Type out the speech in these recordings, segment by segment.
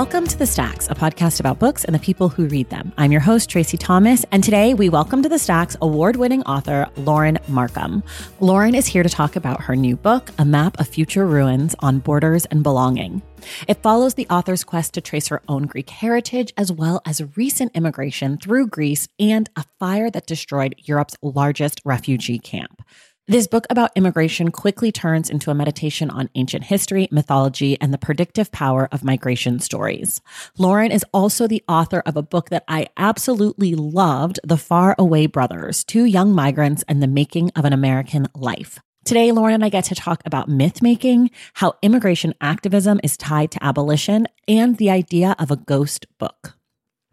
Welcome to The Stacks, a podcast about books and the people who read them. I'm your host, Tracy Thomas, and today we welcome to The Stacks award winning author Lauren Markham. Lauren is here to talk about her new book, A Map of Future Ruins on Borders and Belonging. It follows the author's quest to trace her own Greek heritage, as well as recent immigration through Greece and a fire that destroyed Europe's largest refugee camp. This book about immigration quickly turns into a meditation on ancient history, mythology, and the predictive power of migration stories. Lauren is also the author of a book that I absolutely loved The Far Away Brothers Two Young Migrants and the Making of an American Life. Today, Lauren and I get to talk about myth making, how immigration activism is tied to abolition, and the idea of a ghost book.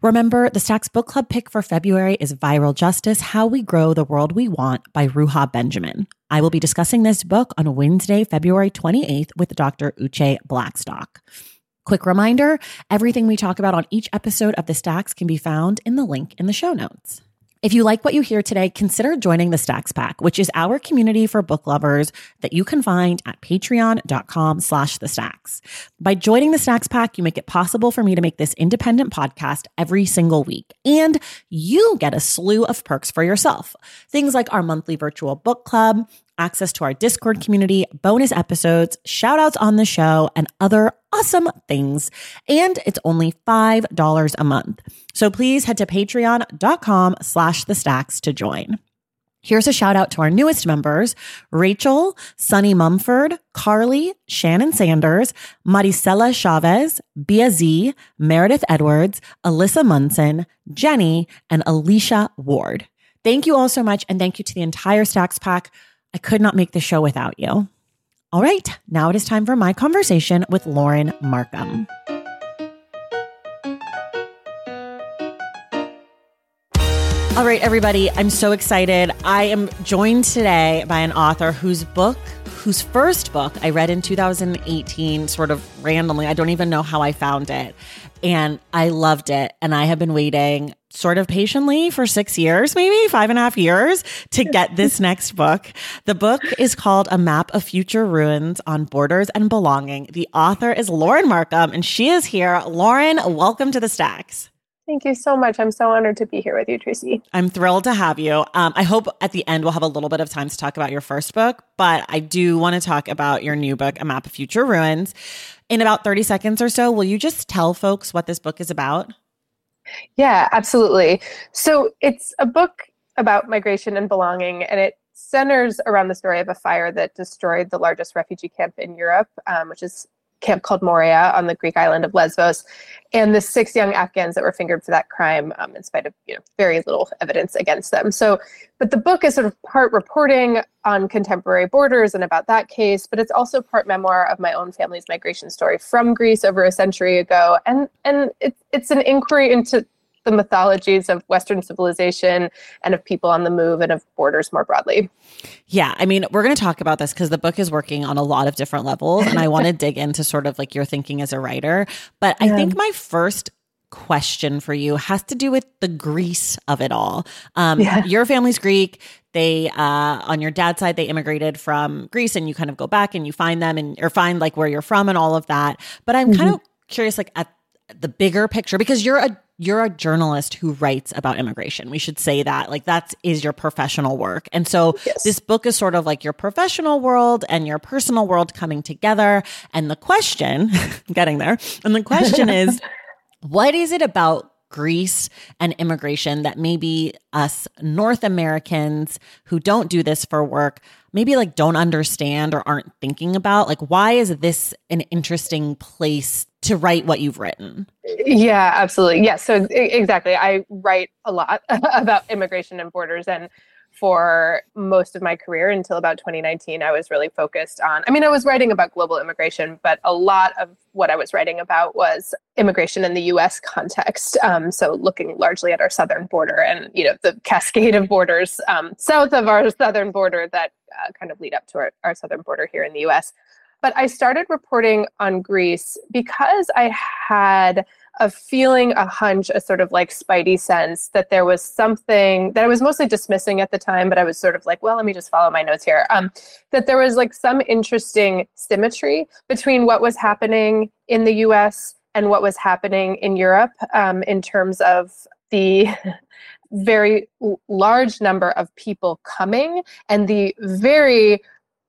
Remember, the Stacks Book Club pick for February is Viral Justice How We Grow the World We Want by Ruha Benjamin. I will be discussing this book on Wednesday, February 28th with Dr. Uche Blackstock. Quick reminder everything we talk about on each episode of the Stacks can be found in the link in the show notes. If you like what you hear today, consider joining the Stacks Pack, which is our community for book lovers that you can find at patreon.com slash the stacks. By joining the Stacks Pack, you make it possible for me to make this independent podcast every single week. And you get a slew of perks for yourself. Things like our monthly virtual book club, access to our Discord community, bonus episodes, shout outs on the show, and other awesome things. And it's only $5 a month. So please head to patreon.com slash the stacks to join. Here's a shout out to our newest members Rachel, Sunny Mumford, Carly, Shannon Sanders, Maricela Chavez, Bia Z, Meredith Edwards, Alyssa Munson, Jenny, and Alicia Ward. Thank you all so much. And thank you to the entire Stacks Pack. I could not make the show without you. All right, now it is time for my conversation with Lauren Markham. All right, everybody, I'm so excited. I am joined today by an author whose book, whose first book I read in 2018, sort of randomly. I don't even know how I found it. And I loved it. And I have been waiting sort of patiently for six years, maybe five and a half years to get this next book. The book is called A Map of Future Ruins on Borders and Belonging. The author is Lauren Markham, and she is here. Lauren, welcome to the Stacks. Thank you so much. I'm so honored to be here with you, Tracy. I'm thrilled to have you. Um, I hope at the end we'll have a little bit of time to talk about your first book, but I do want to talk about your new book, A Map of Future Ruins. In about 30 seconds or so, will you just tell folks what this book is about? Yeah, absolutely. So it's a book about migration and belonging, and it centers around the story of a fire that destroyed the largest refugee camp in Europe, um, which is camp called Moria on the Greek island of Lesbos, and the six young Afghans that were fingered for that crime, um, in spite of you know very little evidence against them. So, but the book is sort of part reporting on contemporary borders and about that case, but it's also part memoir of my own family's migration story from Greece over a century ago, and and it, it's an inquiry into the mythologies of Western civilization and of people on the move and of borders more broadly. Yeah, I mean, we're going to talk about this because the book is working on a lot of different levels, and I want to dig into sort of like your thinking as a writer. But yeah. I think my first question for you has to do with the Greece of it all. Um, yeah. Your family's Greek. They, uh, on your dad's side, they immigrated from Greece, and you kind of go back and you find them and or find like where you're from and all of that. But I'm mm-hmm. kind of curious, like at the bigger picture, because you're a you're a journalist who writes about immigration. We should say that. Like that is your professional work. And so yes. this book is sort of like your professional world and your personal world coming together. And the question, getting there, and the question is what is it about Greece and immigration that maybe us North Americans who don't do this for work maybe like don't understand or aren't thinking about? Like, why is this an interesting place to write what you've written? Yeah, absolutely. Yeah. So, exactly. I write a lot about immigration and borders. And for most of my career until about 2019, I was really focused on, I mean, I was writing about global immigration, but a lot of what I was writing about was immigration in the US context. Um, so looking largely at our southern border and, you know, the cascade of borders um, south of our southern border that uh, kind of lead up to our, our southern border here in the US. But I started reporting on Greece because I had a feeling, a hunch, a sort of like spidey sense that there was something that I was mostly dismissing at the time, but I was sort of like, well, let me just follow my notes here. Um, that there was like some interesting symmetry between what was happening in the US and what was happening in Europe um, in terms of the very large number of people coming and the very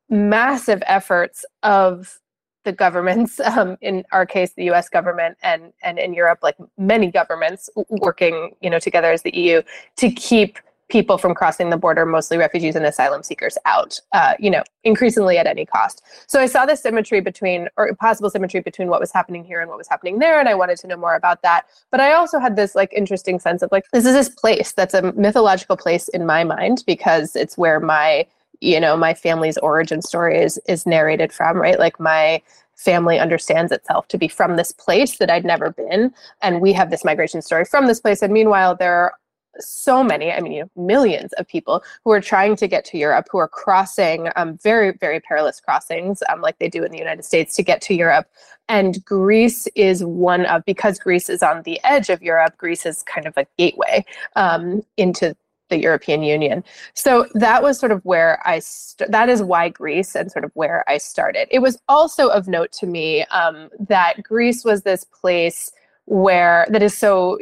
massive efforts of the governments, um, in our case, the U.S. government, and and in Europe, like many governments working, you know, together as the EU to keep people from crossing the border, mostly refugees and asylum seekers, out, uh, you know, increasingly at any cost. So I saw the symmetry between, or possible symmetry between what was happening here and what was happening there, and I wanted to know more about that. But I also had this like interesting sense of like, this is this place that's a mythological place in my mind because it's where my you know my family's origin story is is narrated from right like my family understands itself to be from this place that I'd never been and we have this migration story from this place and meanwhile there are so many, I mean, you know, millions of people who are trying to get to Europe, who are crossing um, very, very perilous crossings, um, like they do in the United States, to get to Europe. And Greece is one of, because Greece is on the edge of Europe, Greece is kind of a gateway um, into the European Union. So that was sort of where I, st- that is why Greece and sort of where I started. It was also of note to me um, that Greece was this place where, that is so,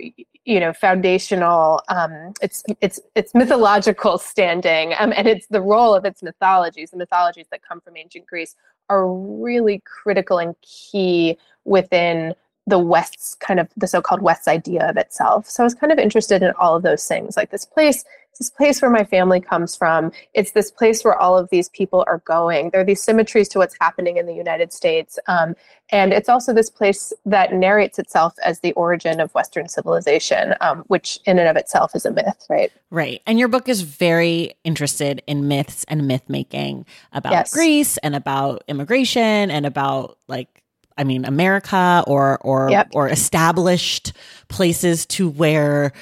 you know, foundational, um, it's, it's, it's mythological standing um, and it's the role of its mythologies, the mythologies that come from ancient Greece are really critical and key within the West's kind of the so-called West's idea of itself. So I was kind of interested in all of those things. Like this place, this place where my family comes from. It's this place where all of these people are going. There are these symmetries to what's happening in the United States. Um, and it's also this place that narrates itself as the origin of Western civilization, um, which in and of itself is a myth, right? Right. And your book is very interested in myths and myth making about yes. Greece and about immigration and about like I mean, America or or yep. or established places to where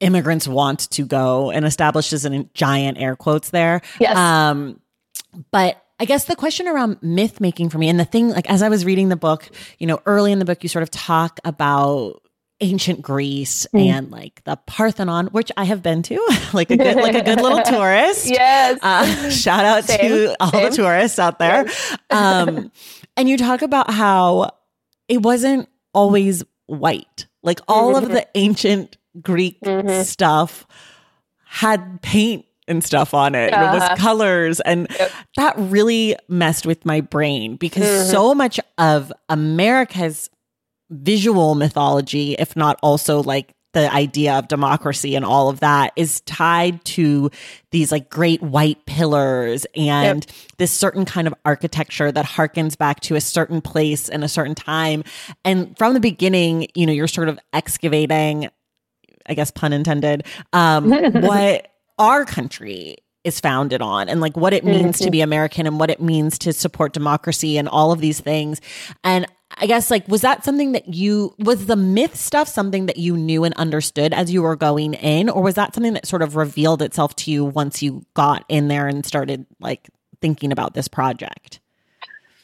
immigrants want to go, and establishes is in giant air quotes there. Yes. Um, but I guess the question around myth making for me, and the thing, like as I was reading the book, you know, early in the book, you sort of talk about ancient Greece mm. and like the Parthenon, which I have been to, like a good, like a good little tourist. yes. Uh, shout out Same. to all Same. the tourists out there. Um, and you talk about how it wasn't always white. Like all mm-hmm. of the ancient Greek mm-hmm. stuff had paint and stuff on it. Uh-huh. It was colors. And yep. that really messed with my brain because mm-hmm. so much of America's visual mythology, if not also like the idea of democracy and all of that is tied to these like great white pillars and yep. this certain kind of architecture that harkens back to a certain place and a certain time. And from the beginning, you know, you're sort of excavating, I guess, pun intended, um, what our country is founded on and like what it means mm-hmm. to be American and what it means to support democracy and all of these things. And I guess like was that something that you was the myth stuff something that you knew and understood as you were going in or was that something that sort of revealed itself to you once you got in there and started like thinking about this project?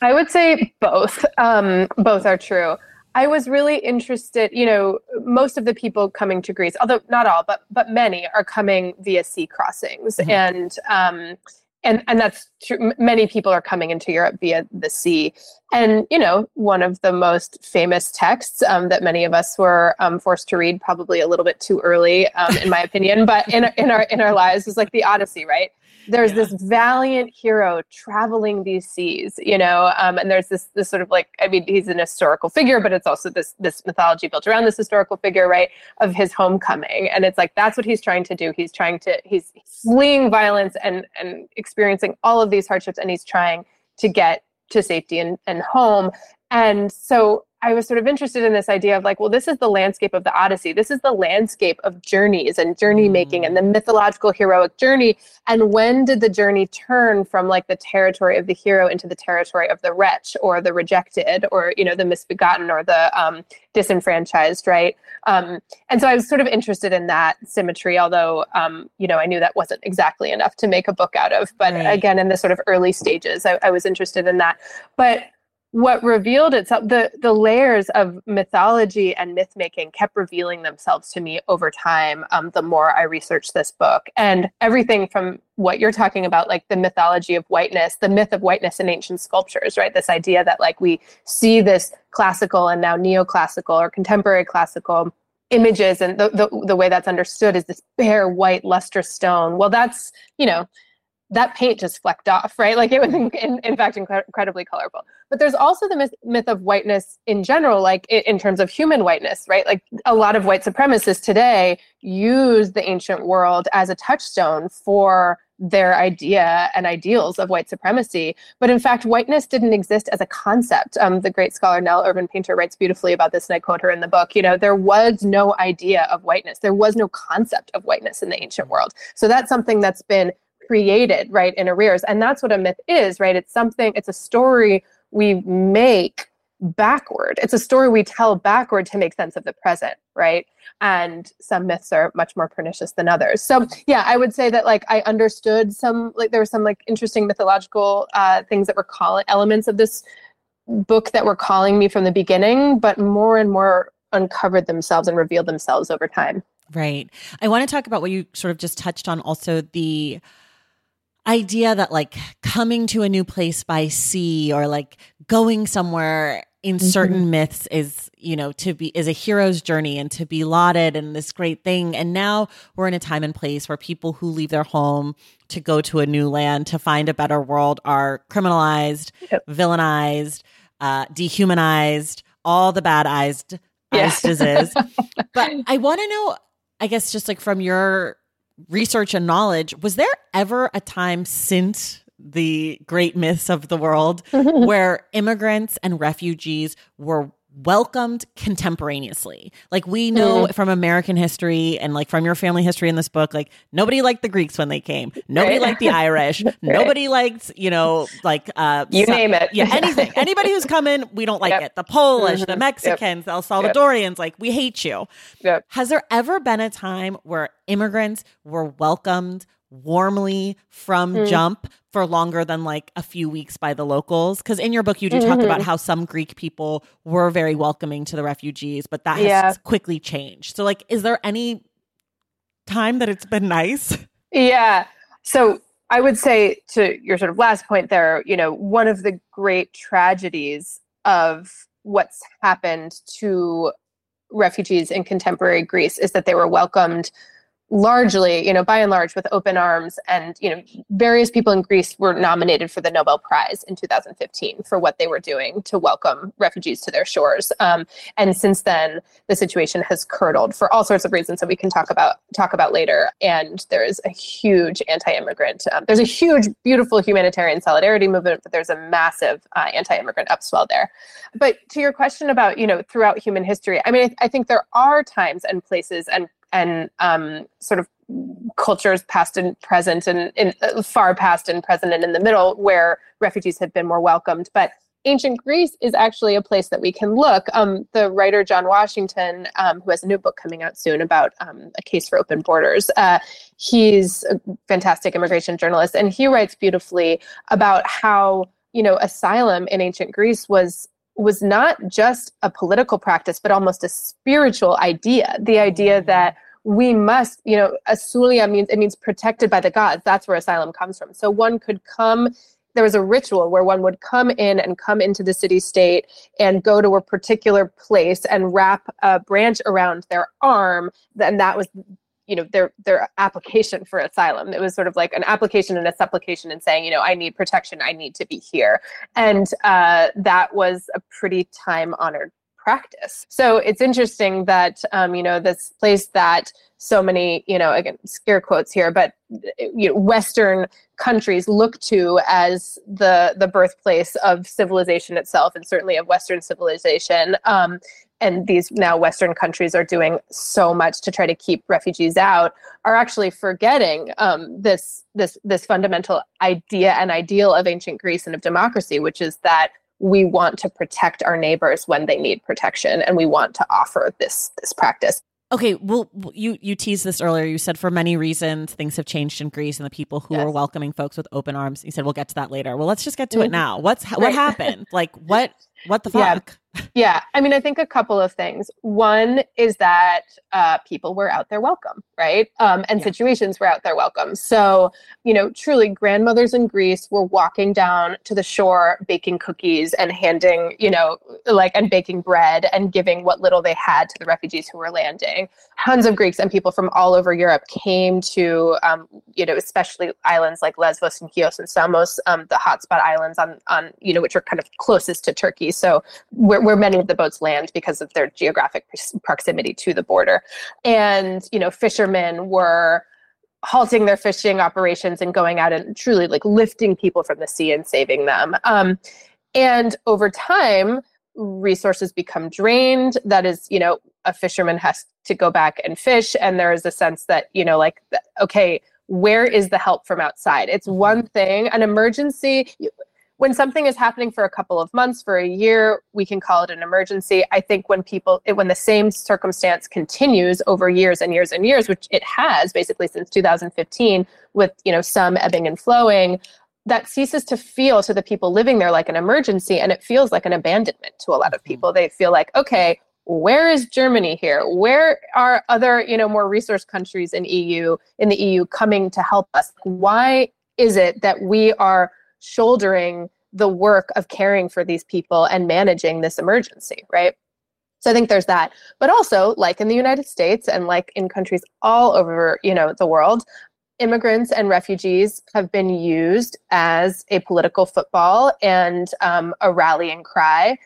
I would say both. Um, both are true. I was really interested, you know, most of the people coming to Greece, although not all, but but many are coming via sea crossings, mm-hmm. and um, and and that's true. Many people are coming into Europe via the sea, and you know, one of the most famous texts um, that many of us were um, forced to read, probably a little bit too early, um, in my opinion, but in in our in our lives was like the Odyssey, right? There's yeah. this valiant hero traveling these seas you know um, and there's this this sort of like i mean he's an historical figure but it's also this this mythology built around this historical figure right of his homecoming. And it's like that's what he's trying to do. He's trying to he's fleeing violence and and experiencing all of these hardships and he's trying to get to safety and, and home. And so I was sort of interested in this idea of like, well, this is the landscape of the Odyssey. This is the landscape of journeys and journey making and the mm. mythological heroic journey. And when did the journey turn from like the territory of the hero into the territory of the wretch or the rejected or, you know, the misbegotten or the um, disenfranchised, right? Um, and so I was sort of interested in that symmetry, although, um, you know, I knew that wasn't exactly enough to make a book out of. But right. again, in the sort of early stages, I, I was interested in that. But what revealed itself the the layers of mythology and myth making kept revealing themselves to me over time um, the more i researched this book. And everything from what you're talking about like the mythology of whiteness the myth of whiteness in ancient sculptures right? This idea that like we see this classical and now neoclassical or contemporary classical images and the, the, the way that's understood is this bare white lustrous stone. Well that's you know that paint just flecked off, right? Like it was, in, in, in fact, incredibly colorful. But there's also the myth, myth of whiteness in general, like in, in terms of human whiteness, right? Like a lot of white supremacists today use the ancient world as a touchstone for their idea and ideals of white supremacy. But in fact, whiteness didn't exist as a concept. Um, the great scholar Nell Irvin Painter writes beautifully about this, and I quote her in the book. You know, there was no idea of whiteness, there was no concept of whiteness in the ancient world. So that's something that's been created right in arrears. And that's what a myth is right? It's something it's a story we make backward. It's a story we tell backward to make sense of the present right? And some myths are much more pernicious than others. So yeah i would say that like i understood some like there were some like interesting mythological uh, things that were calling elements of this book that were calling me from the beginning but more and more uncovered themselves and revealed themselves over time. Right. I want to talk about what you sort of just touched on also the idea that like coming to a new place by sea or like going somewhere in mm-hmm. certain myths is you know to be is a hero's journey and to be lauded and this great thing and now we're in a time and place where people who leave their home to go to a new land to find a better world are criminalized yep. villainized uh, dehumanized all the bad eyes yeah. is but i want to know i guess just like from your research and knowledge, was there ever a time since the great myths of the world where immigrants and refugees were welcomed contemporaneously. Like we know mm-hmm. from American history and like from your family history in this book, like nobody liked the Greeks when they came. Nobody right. liked the Irish. right. Nobody liked, you know, like uh you so, name it. yeah, anything. Anybody who's coming, we don't like yep. it. The Polish, mm-hmm. the Mexicans, yep. the El Salvadorians, yep. like we hate you. Has there ever been a time where immigrants were welcomed warmly from mm. jump for longer than like a few weeks by the locals because in your book you do mm-hmm. talk about mm-hmm. how some greek people were very welcoming to the refugees but that has yeah. quickly changed so like is there any time that it's been nice yeah so i would say to your sort of last point there you know one of the great tragedies of what's happened to refugees in contemporary greece is that they were welcomed largely, you know, by and large, with open arms. And, you know, various people in Greece were nominated for the Nobel Prize in 2015 for what they were doing to welcome refugees to their shores. Um, and since then, the situation has curdled for all sorts of reasons that we can talk about talk about later. And there is a huge anti-immigrant. Um, there's a huge, beautiful humanitarian solidarity movement, but there's a massive uh, anti-immigrant upswell there. But to your question about, you know, throughout human history, I mean, I, I think there are times and places and and um, sort of cultures past and present and in, uh, far past and present and in the middle where refugees have been more welcomed. But ancient greece is actually a place that we can look. Um, the writer john washington um, who has a new book coming out soon about um, a case for open borders uh, he's a fantastic immigration journalist and he writes beautifully about how you know asylum in ancient greece was was not just a political practice, but almost a spiritual idea. The idea mm. that we must, you know, asulia means it means protected by the gods. That's where asylum comes from. So one could come there was a ritual where one would come in and come into the city state and go to a particular place and wrap a branch around their arm and that was you know their their application for asylum. It was sort of like an application and a supplication and saying you know i need protection. I need to be here. And uh, that was a pretty time honored practice. So it's interesting that um, you know this place that so many you know again scare quotes here but you know western countries look to as the the birthplace of civilization itself and certainly of western civilization. Um, and these now Western countries are doing so much to try to keep refugees out, are actually forgetting um, this this this fundamental idea and ideal of ancient Greece and of democracy, which is that we want to protect our neighbors when they need protection, and we want to offer this this practice. Okay, well, you you teased this earlier. You said for many reasons things have changed in Greece, and the people who yes. are welcoming folks with open arms. You said we'll get to that later. Well, let's just get to mm-hmm. it now. What's right. what happened? Like what what the fuck? Yeah. Yeah. I mean, I think a couple of things. One is that uh, people were out there welcome, right? Um, and yeah. situations were out there welcome. So, you know, truly, grandmothers in Greece were walking down to the shore, baking cookies and handing, you know, like, and baking bread and giving what little they had to the refugees who were landing. Tons of Greeks and people from all over Europe came to, um, you know, especially islands like Lesbos and Chios and Samos, um, the hotspot islands on, on, you know, which are kind of closest to Turkey. So, where, where many of the boats land because of their geographic proximity to the border. And, you know, fishermen were halting their fishing operations and going out and truly like lifting people from the sea and saving them. Um, and over time, resources become drained. That is, you know, a fisherman has to go back and fish. And there is a sense that, you know, like, okay, where is the help from outside? It's mm-hmm. one thing, an emergency when something is happening for a couple of months for a year we can call it an emergency. I think when people when the same circumstance continues over years and years and years which it has basically since 2015 with you know some ebbing and flowing that ceases to feel to the people living there like an emergency and it feels like an abandonment to a lot of mm-hmm. people. They feel like okay where is germany here? Where are other you know more resource countries in eu in the eu coming to help us? Why is it that we are shouldering the work of caring for these people and managing this emergency, right? So I think there's that. But also, like in the United States and like in countries all over, you know, the world, immigrants and refugees have been used as a political football and um, a rallying cry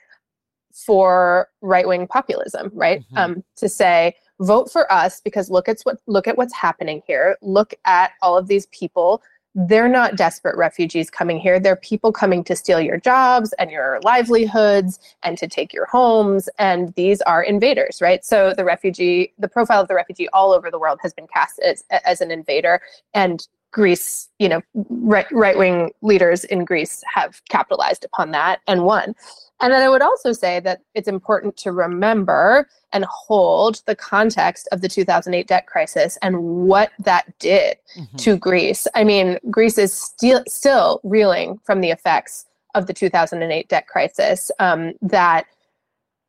for right-wing populism, right? Mm-hmm. Um, to say, vote for us because look at what look at what's happening here. Look at all of these people they're not desperate refugees coming here. They're people coming to steal your jobs and your livelihoods and to take your homes. And these are invaders, right? So the refugee, the profile of the refugee all over the world has been cast as, as an invader. And Greece, you know, right wing leaders in Greece have capitalized upon that and won. And then I would also say that it's important to remember and hold the context of the 2008 debt crisis and what that did mm-hmm. to Greece. I mean, Greece is still still reeling from the effects of the 2008 debt crisis. Um, that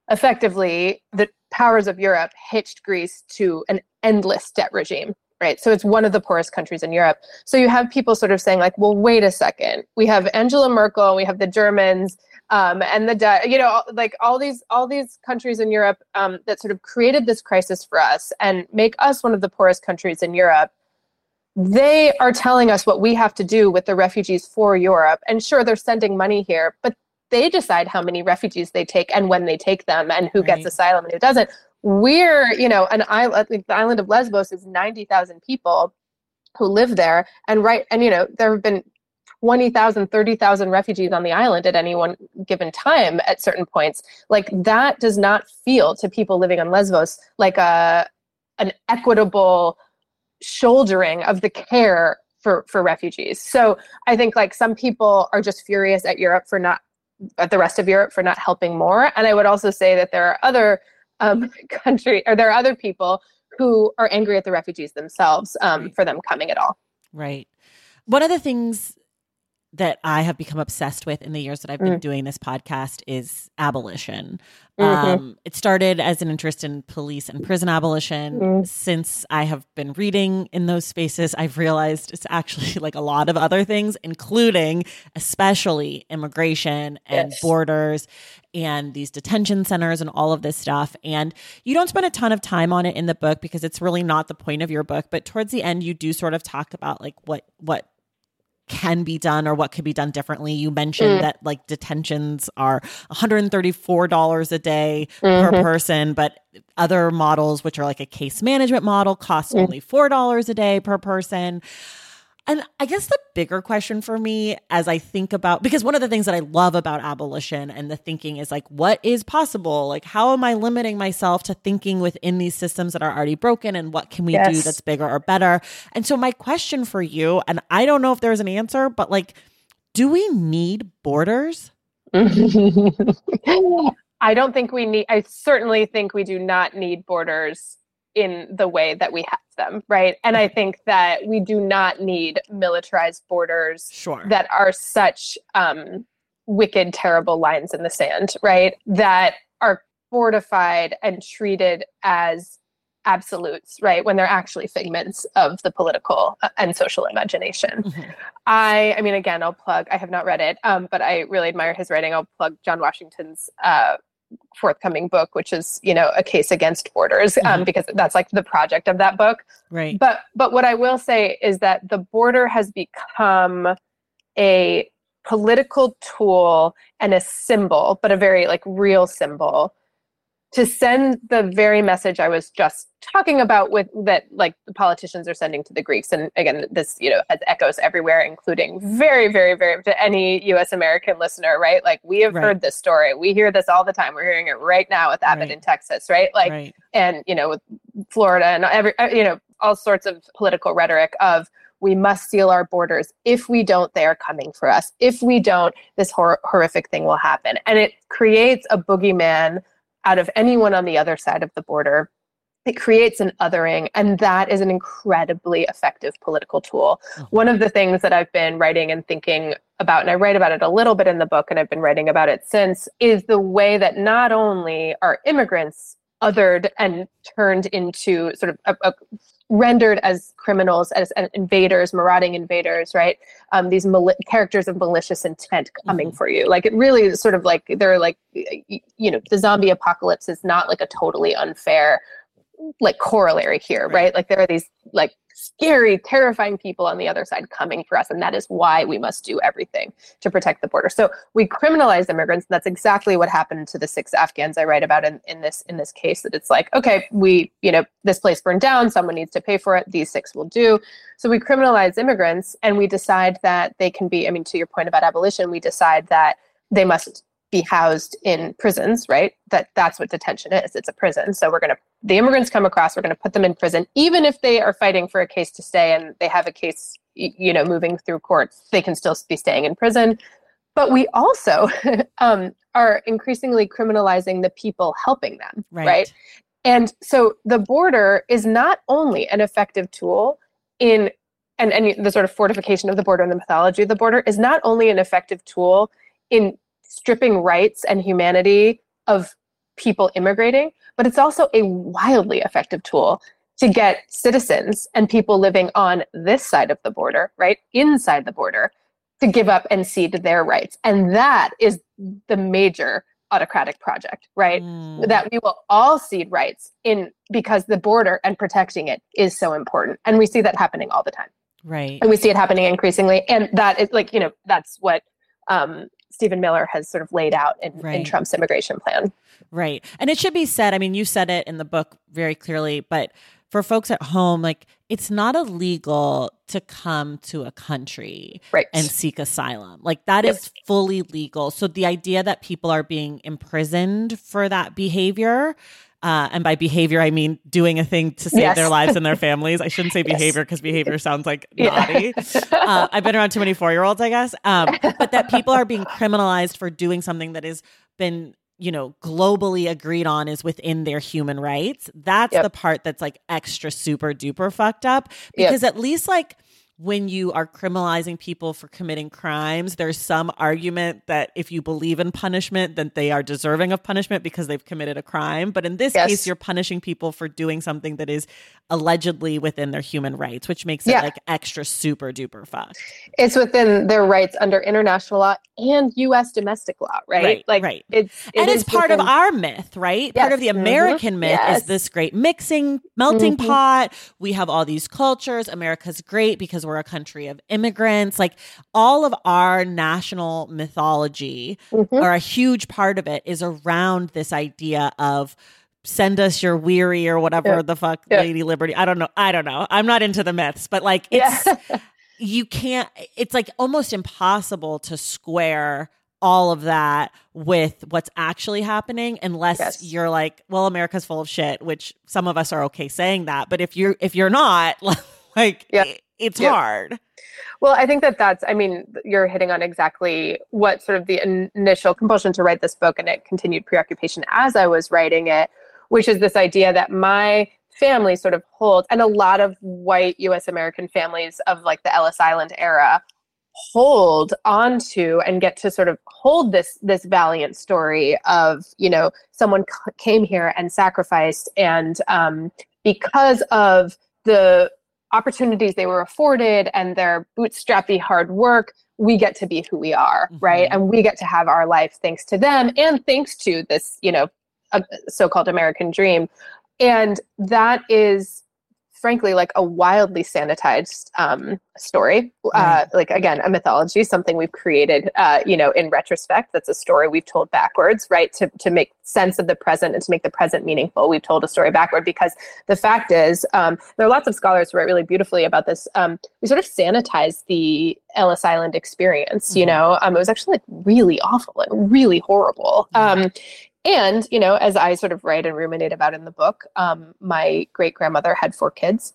effectively the powers of Europe hitched Greece to an endless debt regime right? So it's one of the poorest countries in Europe. So you have people sort of saying like, well, wait a second. We have Angela Merkel, we have the Germans, um, and the you know like all these all these countries in Europe um, that sort of created this crisis for us and make us one of the poorest countries in Europe. They are telling us what we have to do with the refugees for Europe. And sure, they're sending money here, but they decide how many refugees they take and when they take them and who right. gets asylum and who doesn't we're you know an island the island of lesbos is 90000 people who live there. And right and you know there have been 20,000 30,000 refugees on the island at any one given time at certain points. Like that does not feel to people living on lesbos like a an equitable shouldering of the care for for refugees. So i think like some people are just furious at europe for not at the rest of europe for not helping more. And i would also say that there are other um, country, or there are other people who are angry at the refugees themselves um, for them coming at all. Right. One of the things that I have become obsessed with in the years that I've been mm. doing this podcast is abolition. Mm-hmm. Um, it started as an interest in police and prison abolition. Mm. Since I have been reading in those spaces, I've realized it's actually like a lot of other things, including especially immigration and yes. borders and these detention centers and all of this stuff. And you don't spend a ton of time on it in the book because it's really not the point of your book. But towards the end, you do sort of talk about like what what can be done or what could be done differently. You mentioned mm. that like detentions are $134 a day mm-hmm. per person, but other models, which are like a case management model, cost mm. only $4 a day per person. And I guess the bigger question for me as I think about because one of the things that I love about abolition and the thinking is like what is possible? Like how am I limiting myself to thinking within these systems that are already broken and what can we yes. do that's bigger or better? And so my question for you and I don't know if there's an answer, but like do we need borders? I don't think we need I certainly think we do not need borders in the way that we have them, right? And I think that we do not need militarized borders sure. that are such um, wicked, terrible lines in the sand, right? That are fortified and treated as absolutes, right? When they're actually figments of the political uh, and social imagination. Mm-hmm. I, I mean, again, I'll plug. I have not read it, um, but I really admire his writing. I'll plug John Washington's uh, forthcoming book, which is you know a case against borders, um, mm-hmm. because that's like the project of that book. Right. But but what I will say is that the border has become a political tool and a symbol, but a very like real symbol to send the very message I was just talking about with that like the politicians are sending to the Greeks. And again, this, you know, has echoes everywhere, including very, very, very to any US American listener, right? Like we have right. heard this story. We hear this all the time. We're hearing it right now with Abbott right. in Texas, right? Like right. and you know, with Florida and every uh, you know, all sorts of political rhetoric of we must seal our borders. If we don't, they are coming for us. If we don't, this hor- horrific thing will happen. And it creates a boogeyman out of anyone on the other side of the border. It creates an othering, and that is an incredibly effective political tool. Mm-hmm. One of the things that I've been writing and thinking about, and I write about it a little bit in the book, and I've been writing about it since, is the way that not only are immigrants othered and turned into sort of a, a rendered as criminals, as, as, invaders, marauding invaders, right? Um, these mal- characters of malicious intent coming mm-hmm. for you. Like it really is sort of like they're like, you know, the zombie apocalypse is not like a totally unfair like corollary here, right? right? Like there are these like scary, terrifying people on the other side coming for us. And that is why we must do everything to protect the border. So we criminalize immigrants. And that's exactly what happened to the six Afghans I write about in, in this in this case. That it's like, okay, we, you know, this place burned down, someone needs to pay for it. These six will do. So we criminalize immigrants and we decide that they can be, I mean, to your point about abolition, we decide that they must be housed in prisons, right? That that's what detention is. It's a prison. So we're going to the immigrants come across, we're going to put them in prison even if they are fighting for a case to stay and they have a case you know moving through courts, they can still be staying in prison. But we also um, are increasingly criminalizing the people helping them, right. right? And so the border is not only an effective tool in and, and the sort of fortification of the border and the mythology of the border is not only an effective tool in stripping rights and humanity of people immigrating, but it's also a wildly effective tool to get citizens and people living on this side of the border, right, inside the border, to give up and cede their rights. And that is the major autocratic project, right? Mm. That we will all cede rights in because the border and protecting it is so important. And we see that happening all the time. Right. And we see it happening increasingly. And that is like, you know, that's what um, Stephen Miller has sort of laid out in, right. in Trump's immigration plan. Right. And it should be said, I mean, you said it in the book very clearly, but for folks at home, like it's not illegal to come to a country right. and seek asylum. Like that yep. is fully legal. So the idea that people are being imprisoned for that behavior uh, and by behavior, I mean doing a thing to save yes. their lives and their families. I shouldn't say behavior because yes. behavior sounds like naughty. Yeah. uh, I've been around too many four year olds, I guess. Um, but that people are being criminalized for doing something that has been you know globally agreed on is within their human rights that's yep. the part that's like extra super duper fucked up because yep. at least like when you are criminalizing people for committing crimes, there's some argument that if you believe in punishment, then they are deserving of punishment because they've committed a crime. But in this yes. case, you're punishing people for doing something that is allegedly within their human rights, which makes it like extra super duper fucked. It's within their rights under international law and U.S. domestic law, right? right like, right. It's it and it's part within... of our myth, right? Yes. Part of the mm-hmm. American mm-hmm. myth yes. is this great mixing melting mm-hmm. pot. We have all these cultures. America's great because we're a country of immigrants. Like all of our national mythology, mm-hmm. or a huge part of it, is around this idea of send us your weary or whatever yeah. the fuck yeah. lady liberty i don't know i don't know i'm not into the myths but like it's yeah. you can't it's like almost impossible to square all of that with what's actually happening unless yes. you're like well america's full of shit which some of us are okay saying that but if you're if you're not like yeah. It's yeah. hard well i think that that's i mean you're hitting on exactly what sort of the initial compulsion to write this book and it continued preoccupation as i was writing it which is this idea that my family sort of holds and a lot of white us american families of like the ellis island era hold onto and get to sort of hold this this valiant story of you know someone c- came here and sacrificed and um, because of the opportunities they were afforded and their bootstrappy hard work we get to be who we are mm-hmm. right and we get to have our life thanks to them and thanks to this you know so-called american dream and that is frankly like a wildly sanitized um, story. Uh, like again a mythology something we've created uh, you know in retrospect. That's a story we've told backwards right? To, to make sense of the present and to make the present meaningful we've told a story backward. Because the fact is um, there are lots of scholars who write really beautifully about this. Um, we sort of sanitized the ellis island experience mm-hmm. you know? Um, it was actually like really awful and really horrible. Mm-hmm. And you know as i sort of write and ruminate about in the book um, my great grandmother had four kids.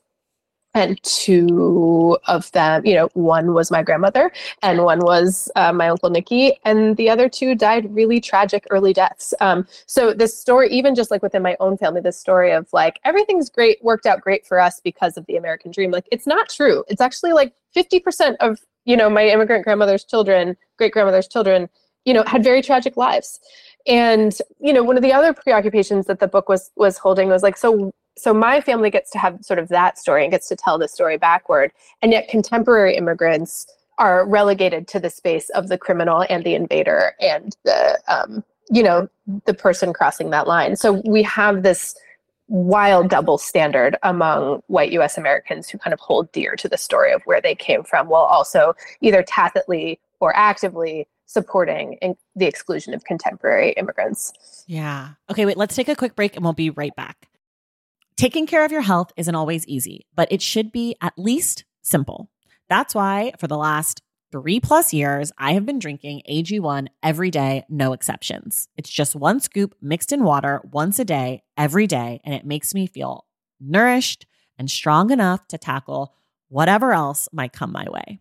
And two of them you know one was my grandmother and one was uh, my uncle nicky and the other two died really tragic early deaths. Um, so this story even just like within my own family this story of like everything's great worked out great for us because of the american dream like it's not true. It's actually like 50% of you know my immigrant grandmother's children great grandmother's children you know had very tragic lives and you know one of the other preoccupations that the book was was holding was like so so my family gets to have sort of that story and gets to tell the story backward. And yet contemporary immigrants are relegated to the space of the criminal and the invader and the um, you know the person crossing that line. So we have this wild double standard among white US Americans who kind of hold dear to the story of where they came from while also either tacitly or actively supporting the exclusion of contemporary immigrants. Yeah. Okay, wait, let's take a quick break and we'll be right back. Taking care of your health isn't always easy, but it should be at least simple. That's why for the last three plus years, I have been drinking AG1 every day, no exceptions. It's just one scoop mixed in water once a day, every day, and it makes me feel nourished and strong enough to tackle whatever else might come my way.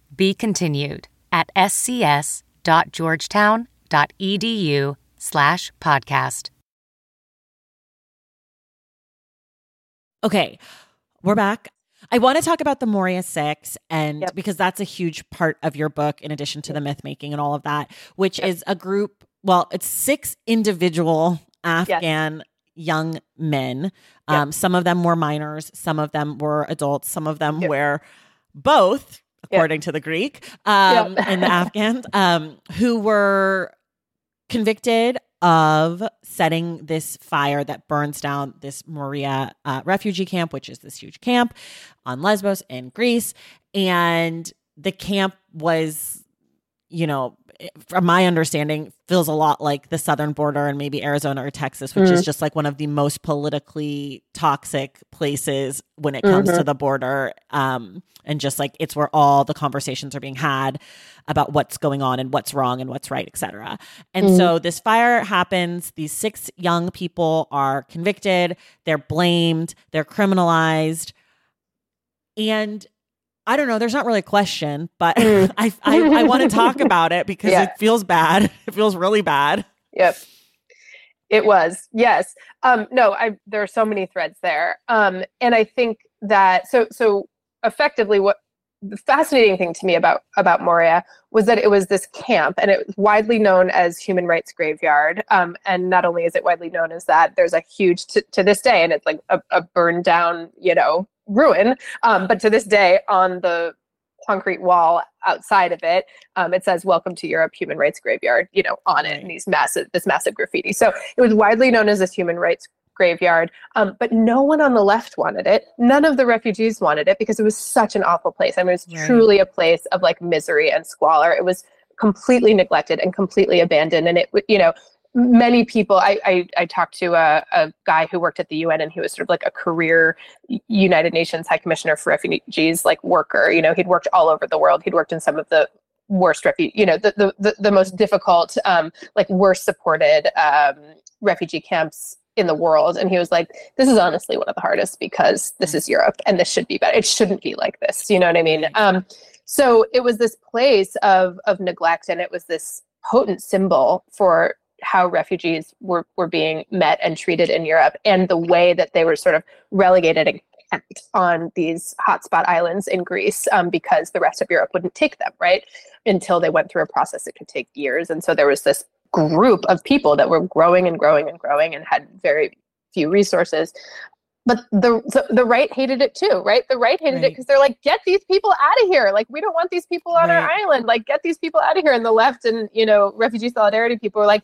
Be continued at scs.georgetown.edu slash podcast. Okay, we're back. I want to talk about the Moria Six, and Yep. because that's a huge part of your book, in addition to the myth making and all of that, which Yep. is a group. Well, it's six individual Afghan young men. Um, Some of them were minors, some of them were adults, some of them Yep. were both, according to the Greek, um, Yep. and the Afghans, um, who were convicted of setting this fire that burns down this Moria uh, refugee camp, which is this huge camp on Lesbos in Greece. And the camp was, you know, from my understanding, feels a lot like the southern border and maybe Arizona or Texas, which is mm. just like one of the most politically toxic places when it comes to mm-hmm. the border. Um, and just like it's where all the conversations are being had about what's going on and what's wrong and what's right, et cetera. And so mm. this fire happens. These six young people are convicted, they're blamed, they're criminalized. And I don't know, there's not really a question, but Mm. I, I, I want to talk about it because Yeah. it feels bad. It feels really bad. Yep. It was. Yes. Um, no, I there are so many threads there. Um, and I think that so so effectively what the fascinating thing to me about about Moria was that it was this camp and it was widely known as human rights graveyard. Um, and not only is it widely known as that, there's a huge t- to this day, and it's like a, a burned down, you know, ruin. Um, but to this day, on the concrete wall outside of it, um, it says "Welcome to Europe, Human Rights Graveyard." You know, on it, and these massive, this massive graffiti. So it was widely known as this human rights graveyard, um, but no one on the left wanted it. None of the refugees wanted it because it was such an awful place. I mean, it was truly a place of like misery and squalor. It was completely neglected and completely abandoned, and it, you know. Many people, I, I, I talked to a, a guy who worked at the UN and he was sort of like a career United Nations High Commissioner for Refugees, like worker. You know, he'd worked all over the world. He'd worked in some of the worst refu- you know, the, the, the, the most difficult, um, like worst supported um, refugee camps in the world. And he was like, this is honestly one of the hardest because this is Europe and this should be better. It shouldn't be like this. You know what I mean? Um, so it was this place of, of neglect and it was this potent symbol for how refugees were, were being met and treated in Europe and the way that they were sort of relegated and kept on these hotspot islands in Greece um, because the rest of Europe wouldn't take them, right? Until they went through a process that could take years. And so there was this group of people that were growing and growing and growing and had very few resources. But the the, the right hated it too, right? The right hated it because they're like, get these people out of here. Like, we don't want these people on our island. Like, get these people out of here. And the left and you know, refugee solidarity people were like,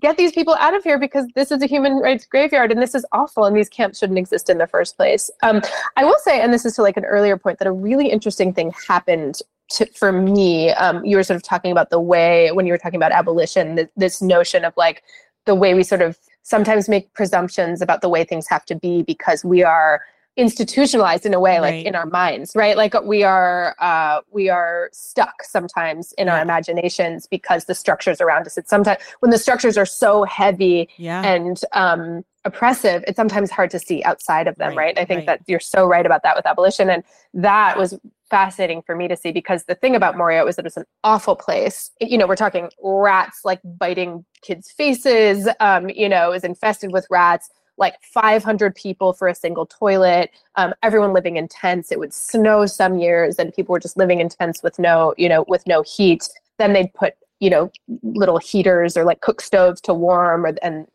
get these people out of here because this is a human rights graveyard and this is awful and these camps shouldn't exist in the first place. Um, I will say, and this is to like an earlier point, that a really interesting thing happened to, for me. Um, you were sort of talking about the way when you were talking about abolition, th- this notion of like the way we sort of sometimes make presumptions about the way things have to be because we are institutionalized in a way like Right. in our minds right like we are uh we are stuck sometimes in our imaginations because the structures around us it's sometimes when the structures are so heavy Yeah. and um, oppressive, it's sometimes hard to see outside of them, Right, right? I think right. that you're so right about that with abolition. And that was fascinating for me to see because the thing about Moria was that it was an awful place. You know, we're talking rats like biting kids' faces, um, you know, is infested with rats. Like 500 people for a single toilet, um, everyone living in tents. It would snow some years, and people were just living in tents with no, you know, with no heat. Then they'd put you know little heaters or like cook stoves to warm or and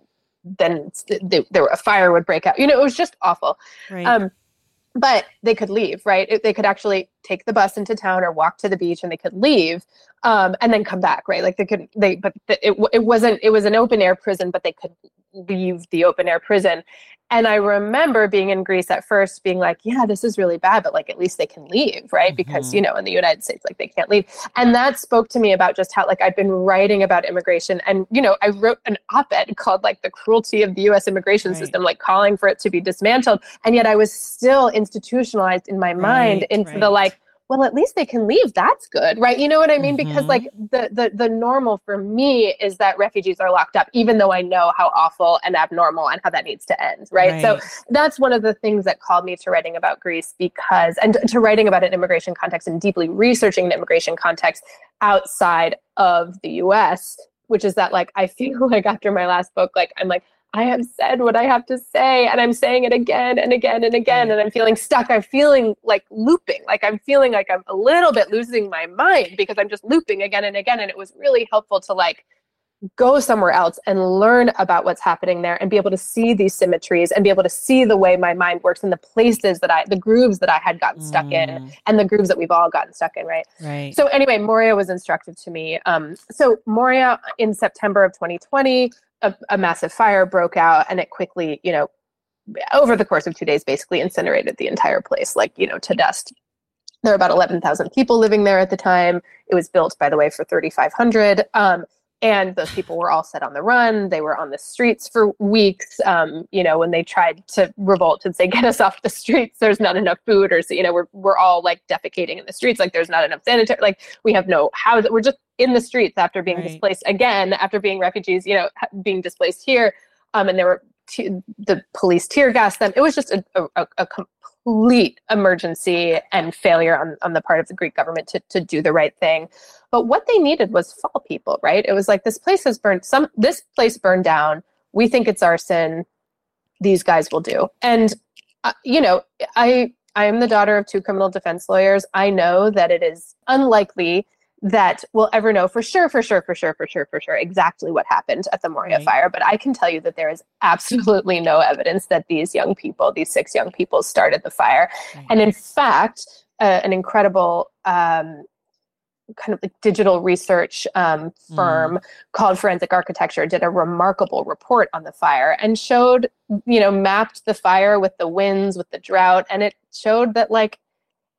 then there a fire would break out. You know it was just awful. Right. um, but they could leave right? They could actually take the bus into town or walk to the beach and they could leave um, and then come back right? Like they could they but it, it wasn't it was an open air prison but they could leave the open air prison and I remember being in Greece at first, being like, yeah, this is really bad, but like at least they can leave, right? Mm-hmm. Because, you know, in the United States, like they can't leave. And that spoke to me about just how, like, I've been writing about immigration. And, you know, I wrote an op ed called, like, The Cruelty of the US Immigration right. System, like, calling for it to be dismantled. And yet I was still institutionalized in my mind right, into right. the, like, well at least they can leave that's good right you know what i mean mm-hmm. because like the, the the normal for me is that refugees are locked up even though i know how awful and abnormal and how that needs to end right, right. so that's one of the things that called me to writing about greece because and to writing about an immigration context and deeply researching an immigration context outside of the us which is that like i feel like after my last book like i'm like I have said what I have to say and I'm saying it again and again and again and I'm feeling stuck. I'm feeling like looping, like I'm feeling like I'm a little bit losing my mind because I'm just looping again and again. And it was really helpful to like go somewhere else and learn about what's happening there and be able to see these symmetries and be able to see the way my mind works and the places that I, the grooves that I had gotten stuck in mm. and the grooves that we've all gotten stuck in, right? Right. So anyway, Moria was instructive to me. Um, so Moria in September of 2020 a, a massive fire broke out and it quickly, you know, over the course of two days, basically incinerated the entire place, like, you know, to dust. There were about 11,000 people living there at the time. It was built, by the way, for 3,500. Um, and those people were all set on the run. They were on the streets for weeks. Um, you know, when they tried to revolt and say, "Get us off the streets," there's not enough food, or you know, we're we're all like defecating in the streets. Like there's not enough sanitary. Like we have no house. We're just in the streets after being right. displaced again, after being refugees. You know, being displaced here. Um, and there were t- the police tear gassed them. It was just a, a, a complete emergency and failure on, on the part of the Greek government to, to do the right thing. But what they needed was fall people, right? It was like this place has burned some this place burned down. We think it's arson. These guys will do. And uh, you know, I I am the daughter of two criminal defense lawyers. I know that it is unlikely that we'll ever know for sure, for sure, for sure, for sure, for sure exactly what happened at the Moria right. fire. But I can tell you that there is absolutely no evidence that these young people, these six young people, started the fire. Right. And in fact, uh, an incredible um, kind of like digital research um, firm mm. called Forensic Architecture did a remarkable report on the fire and showed, you know, mapped the fire with the winds, with the drought, and it showed that like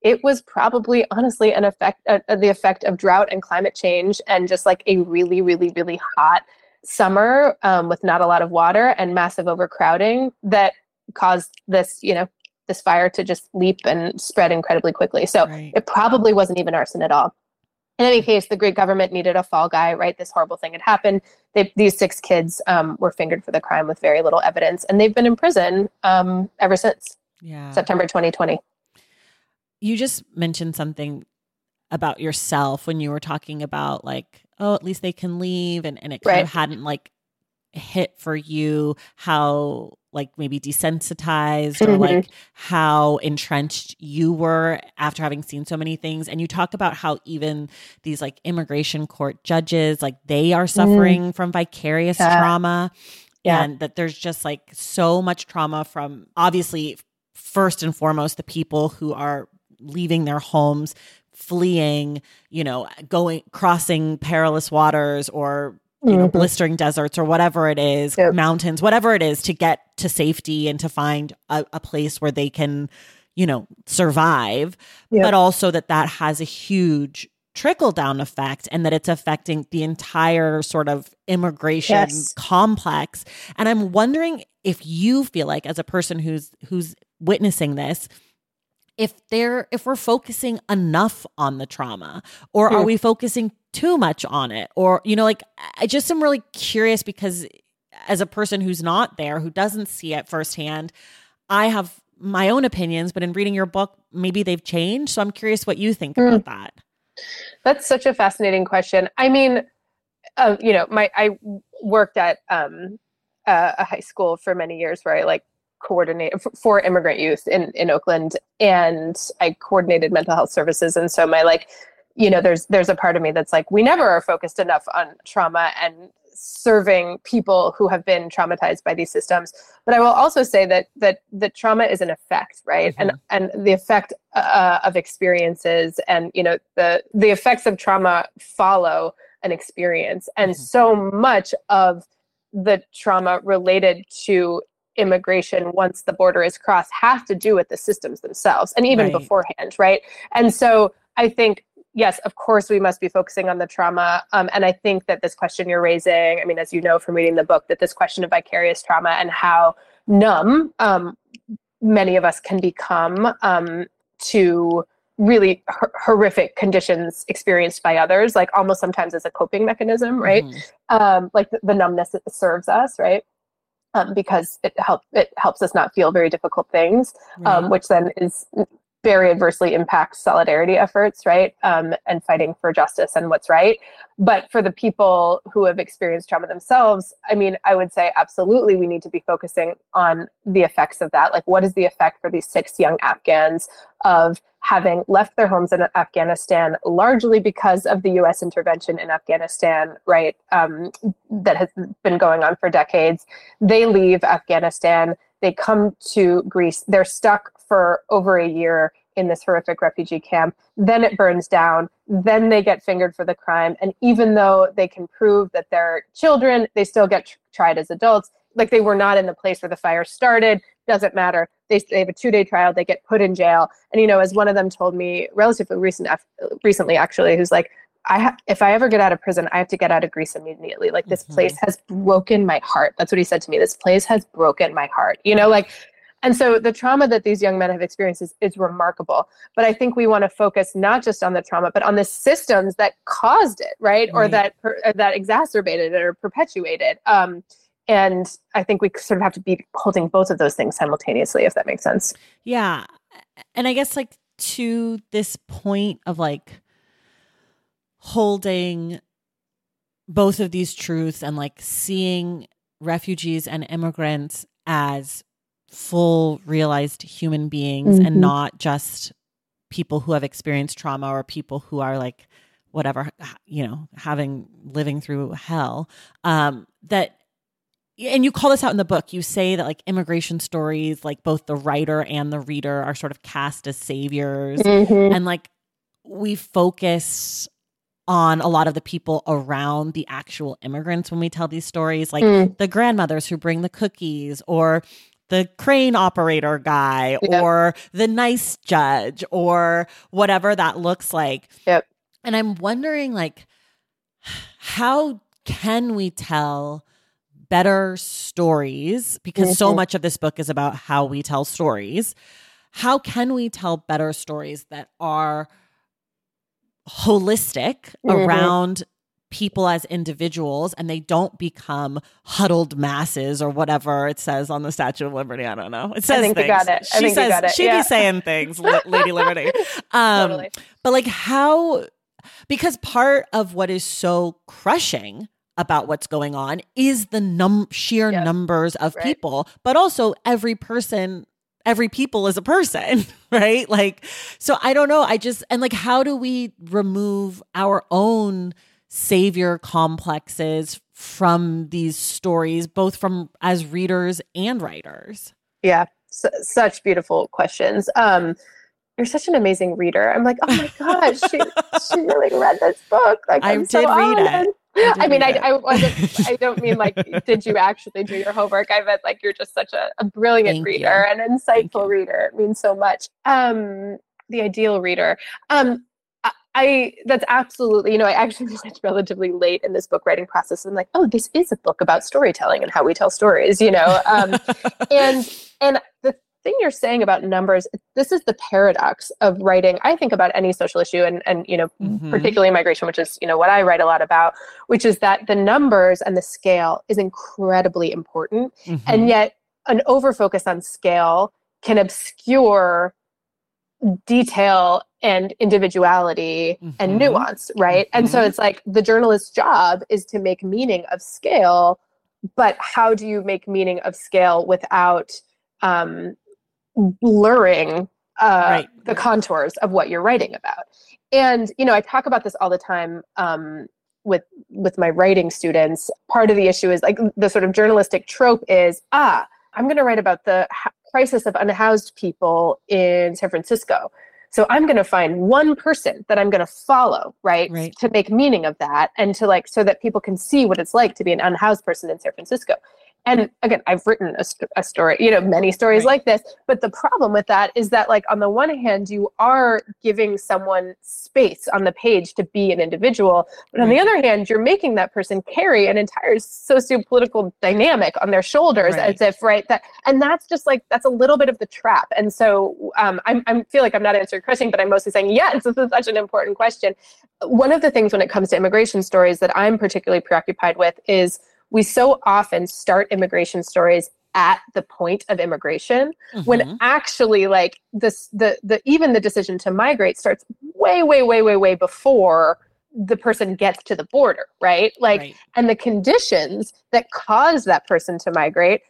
it was probably honestly an effect uh, uh, the effect of drought and climate change and just like a really really really hot summer um, with not a lot of water and massive overcrowding that caused this you know this fire to just leap and spread incredibly quickly. So right. it probably wasn't even arson at all. In any case the greek government needed a fall guy right? This horrible thing had happened. They, these six kids um, were fingered for the crime with very little evidence and they've been in prison um, ever since. Yeah. september 2020 you just mentioned something about yourself when you were talking about like oh at least they can leave and, and it kind right. of hadn't like hit for you how like maybe desensitized mm-hmm. or like how entrenched you were after having seen so many things and you talk about how even these like immigration court judges like they are suffering mm. from vicarious yeah. trauma yeah. and that there's just like so much trauma from obviously first and foremost the people who are leaving their homes, fleeing, you know, going crossing perilous waters or you mm-hmm. know blistering deserts or whatever it is, yep. mountains, whatever it is to get to safety and to find a, a place where they can, you know, survive, yep. but also that that has a huge trickle down effect and that it's affecting the entire sort of immigration yes. complex and i'm wondering if you feel like as a person who's who's witnessing this if they're if we're focusing enough on the trauma or are we focusing too much on it? Or you know like i just am really curious because as a person who's not there who doesn't see it firsthand i have my own opinions but in reading your book maybe they've changed. So i'm curious what you think mm. about that. That's such a fascinating question. I mean uh, you know my i worked at um, uh, a high school for many years where i like coordinate for immigrant youth in in Oakland, and I coordinated mental health services. And so my like you know there's there's a part of me that's like we never are focused enough on trauma and serving people who have been traumatized by these systems but i will also say that that the trauma is an effect right mm-hmm. and and the effect uh, of experiences and you know the the effects of trauma follow an experience and mm-hmm. so much of the trauma related to immigration once the border is crossed has to do with the systems themselves and even right. beforehand right and so i think yes, of course, we must be focusing on the trauma. Um, and I think that this question you're raising, I mean, as you know from reading the book, that this question of vicarious trauma and how numb um, many of us can become um, to really h- horrific conditions experienced by others, like almost sometimes as a coping mechanism, right? Mm-hmm. Um, like the, the, numbness serves us, right? Um, because it helps it helps us not feel very difficult things, um, which then is very adversely impacts solidarity efforts, right? Um, and fighting for justice and what's right. But for the people who have experienced trauma themselves, I mean, I would say absolutely we need to be focusing on the effects of that. Like, what is the effect for these six young Afghans of having left their homes in Afghanistan largely because of the US intervention in Afghanistan, right? Um, that has been going on for decades. They leave Afghanistan, they come to Greece, they're stuck for over a year in this horrific refugee camp. Then it burns down. Then they get fingered for the crime. And even though they can prove that they're children, they still get tr- tried as adults. Like they were not in the place where the fire started. Doesn't matter. They, they have a two day trial. They get put in jail. And, you know, as one of them told me relatively recent, recently, actually, who's like, I ha- if I ever get out of prison, I have to get out of Greece immediately. Like this mm-hmm. place has broken my heart. That's what he said to me. This place has broken my heart. You know, like and so the trauma that these young men have experienced is, is remarkable. But I think we want to focus not just on the trauma, but on the systems that caused it, right? right. Or that or that exacerbated it or perpetuated. Um, and I think we sort of have to be holding both of those things simultaneously, if that makes sense. Yeah. And I guess like to this point of like holding both of these truths and like seeing refugees and immigrants as full realized human beings mm-hmm. and not just people who have experienced trauma or people who are like whatever you know having living through hell um that and you call this out in the book you say that like immigration stories like both the writer and the reader are sort of cast as saviors mm-hmm. and like we focus on a lot of the people around the actual immigrants when we tell these stories like mm. the grandmothers who bring the cookies or the crane operator guy yep. or the nice judge or whatever that looks like. Yep. And I'm wondering like how can we tell better stories because mm-hmm. so much of this book is about how we tell stories. How can we tell better stories that are holistic mm-hmm. around people as individuals and they don't become huddled masses or whatever it says on the Statue of Liberty. I don't know. It says I think things. you got it. I she says it. she yeah. be saying things, Lady Liberty. Um, totally. But like how, because part of what is so crushing about what's going on is the num sheer yep. numbers of right. people, but also every person every people is a person, right? Like, so I don't know. I just, and like, how do we remove our own savior complexes from these stories, both from as readers and writers? Yeah, such beautiful questions. Um, you're such an amazing reader. I'm like, oh my gosh, she, she really read this book. Like, I I'm did so read it. I, I mean, I, I I don't mean like, did you actually do your homework? I meant like, you're just such a, a brilliant Thank reader, you. an insightful reader. It means so much. Um, the ideal reader. Um, I that's absolutely, you know, I actually realized relatively late in this book writing process. I'm like, oh, this is a book about storytelling and how we tell stories, you know. Um, and and the thing you're saying about numbers, this is the paradox of writing. I think about any social issue, and and you know, mm-hmm. particularly migration, which is you know what I write a lot about, which is that the numbers and the scale is incredibly important, mm-hmm. and yet an overfocus on scale can obscure detail and individuality mm-hmm. and nuance, right? And so mm-hmm. it's like the journalist's job is to make meaning of scale, but how do you make meaning of scale without um, blurring uh, Right. the contours of what you're writing about. And you know, I talk about this all the time um, with with my writing students. Part of the issue is like the sort of journalistic trope is ah, I'm going to write about the ha- crisis of unhoused people in San Francisco. So I'm going to find one person that I'm going to follow, right, Right. to make meaning of that, and to like so that people can see what it's like to be an unhoused person in San Francisco. And again, I've written a, st- a story, you know, many stories Right. like this. But the problem with that is that, like, on the one hand, you are giving someone space on the page to be an individual, but on the other hand, you're making that person carry an entire socio-political dynamic on their shoulders, Right. as if right that, and that's just like that's a little bit of the trap. And so, um, I'm, I feel like I'm not answering question, but I'm mostly saying yes. This is such an important question. One of the things when it comes to immigration stories that I'm particularly preoccupied with is we so often start immigration stories at the point of immigration when Mhm. actually like this the the even the decision to migrate starts way way way way way before the person gets to the border right like Right. and the conditions that cause that person to migrate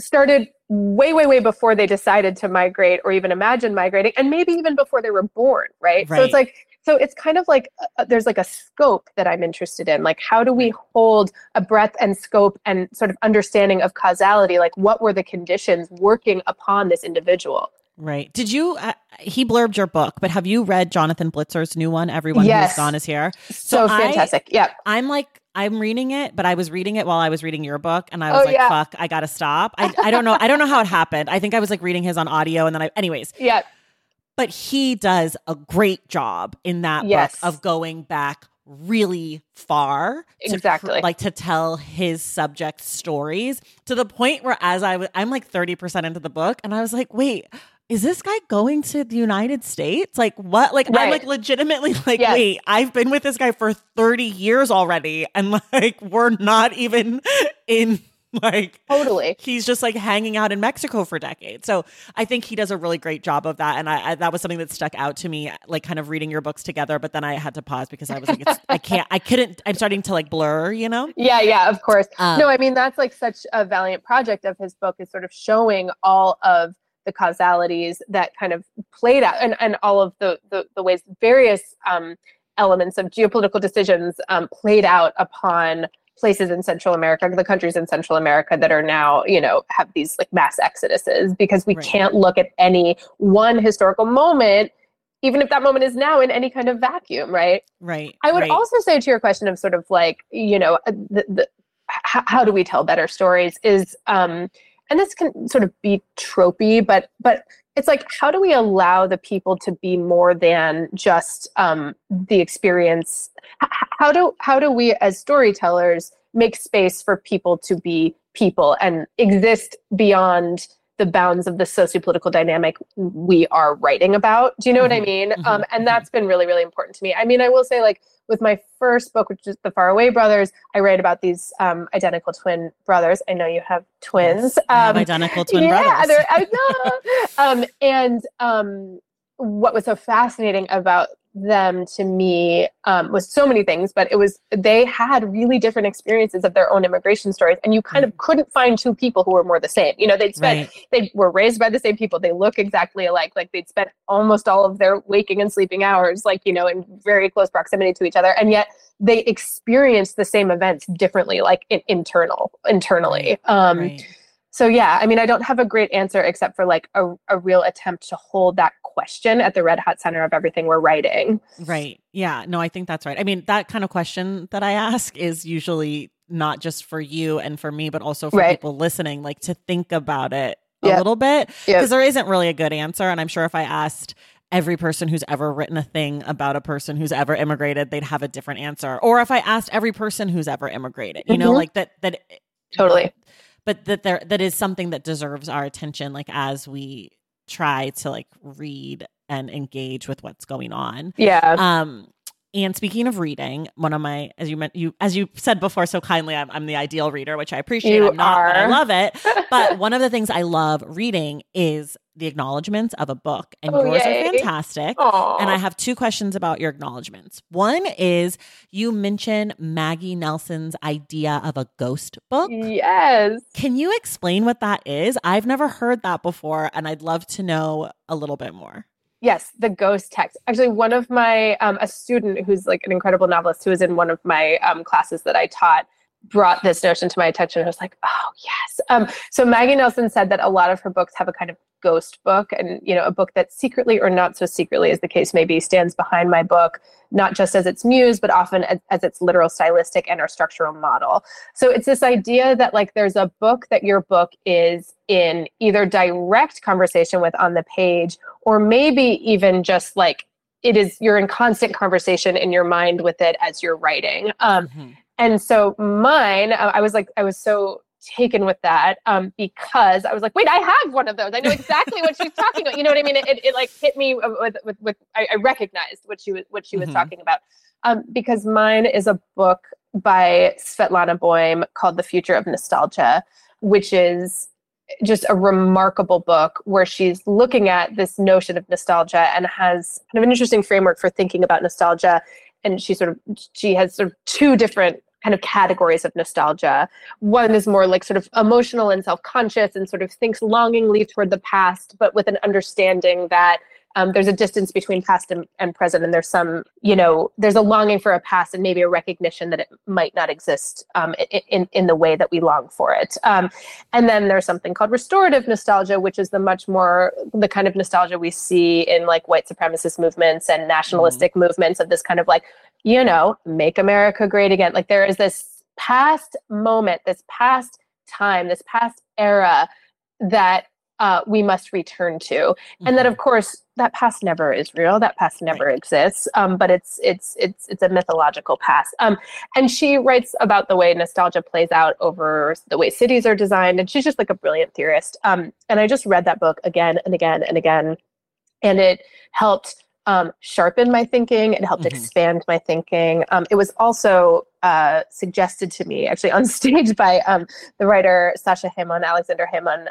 started way way way before they decided to migrate or even imagine migrating and maybe even before they were born right, so it's like so it's kind of like uh, there's like a scope that i'm interested in like how do we hold a breadth and scope and sort of understanding of causality like what were the conditions working upon this individual Right. Did you? Uh, he blurbed your book, but have you read Jonathan Blitzer's new one? Everyone Yes. who's gone is here. so, So fantastic yeah I'm like, I'm reading it, but I was reading it while I was reading your book, and I was Oh, like, yeah. "Fuck, I gotta stop." I, I don't know. I don't know how it happened. I think I was like reading his on audio, and then I, anyways. yeah But he does a great job in that Yes. book of going back really far to Exactly. like to tell his subject stories to the point where as I was I'm like 30% into the book and I was like wait is this guy going to the United States? Like what? Like I'm like legitimately like Yes. wait, I've been with this guy for 30 years already and like we're not even in like totally he's just like hanging out in Mexico for decades. So I think he does a really great job of that. And I, I that was something that stuck out to me, like kind of reading your books together. But then I had to pause because I was like, it's, I can't, I couldn't. I'm starting to like blur, you know. Yeah, yeah, of course. Um, no, I mean that's like such a valiant project of his book is sort of showing all of the causalities that kind of played out and, and all of the, the, the ways various um, elements of geopolitical decisions um, played out upon places in Central America, the countries in Central America that are now, you know, have these like mass exoduses because we Right. can't look at any one historical moment, even if that moment is now in any kind of vacuum, right? Right. I would right. also say to your question of sort of like, you know, uh, the, the, h- how do we tell better stories is, um, and this can sort of be tropey, but but it's like, how do we allow the people to be more than just um, the experience? H- how do how do we as storytellers make space for people to be people and exist beyond the bounds of the sociopolitical dynamic we are writing about. Do you know what I Mhm, mean? mhm, um, and that's been really, really important to me. I mean, I will say, like, with my first book, which is The Faraway Brothers, I write about these um, identical twin brothers. I know you have twins. Yes, Um, identical twin yeah, brothers. I know. um, and um, what was so fascinating about them to me um, was so many things, but it was they had really different experiences of their own immigration stories, and you kind of couldn't find two people who were more the same. You know, they'd spent Right. they were raised by the same people. They look exactly alike. Like they'd spent almost all of their waking and sleeping hours, like, you know, in very close proximity to each other. And yet they experienced the same events differently, like in, internal, internally. Um, right. So yeah, I mean, I don't have a great answer except for like a, a real attempt to hold that question at the red hot center of everything we're writing. Right. Yeah. No, I think that's right. I mean, that kind of question that I ask is usually not just for you and for me, but also for Right. people listening, like to think about it a Yeah. little bit. Because there isn't really a good answer. And I'm sure if I asked every person who's ever written a thing about a person who's ever immigrated, they'd have a different answer. Or if I asked every person who's ever immigrated, you know, Mhm. like that, that Totally. But that there that is something that deserves our attention like as we try to like read and engage with what's going on. Yeah. um and speaking of reading one of my as you meant you as you said before so kindly i'm, I'm the ideal reader which i appreciate. You i'm not but i love it. But one of the things i love reading is the acknowledgments of a book and Oh, yours yay. are fantastic Aw. and I have two questions about your acknowledgments. One is you mention Maggie Nelson's idea of a ghost book. yes. Can you explain what that is? I've never heard that before, and I'd love to know a little bit more. Yes, the ghost text. Actually, one of my um, a student who's like an incredible novelist who was in one of my um, classes that I taught brought this notion to my attention. I was like, oh yes. Um, so Maggie Nelson said that a lot of her books have a kind of ghost book, and you know, a book that secretly or not so secretly, as the case may be, stands behind my book, not just as its muse, but often as, as its literal stylistic and or structural model. So it's this idea that like there's a book that your book is in either direct conversation with on the page, or maybe even just like it is you're in constant conversation in your mind with it as you're writing. Um, mm-hmm and so mine, I was like, I was so taken with that um, because I was like, wait, I have one of those. I know exactly what she's talking about. You know what I mean? It, it, it like hit me with, with, with I, I, recognized what she was, what she was mm-hmm. talking about. Um, because mine is a book by Svetlana Boym called The Future of Nostalgia, which is just a remarkable book where she's looking at this notion of nostalgia and has kind of an interesting framework for thinking about nostalgia and she sort of she has sort of two different kind of categories of nostalgia. One is more like sort of emotional and self-conscious and sort of thinks longingly toward the past, but with an understanding that um, there's a distance between past and, and, present and there's some you know there's a longing for a past and maybe a recognition that it might not exist um, in, in the way that we long for it um, and then there's something called restorative nostalgia which is the much more the kind of nostalgia we see in like white supremacist movements and nationalistic mm-hmm. movements of this kind of like you know, make America great again. Like there is this past moment, this past time, this past era that uh, we must return to, mm-hmm. and that of course that past never is real. That past never right. exists. Um, but it's it's it's it's a mythological past. Um, and she writes about the way nostalgia plays out over the way cities are designed, and she's just like a brilliant theorist. Um, and I just read that book again and again and again, and it helped um, sharpen my thinking. It helped mm-hmm. expand my thinking. Um, it was also uh, suggested to me actually on stage by um, the writer Sasha Hemon, Aleksandar Hemon.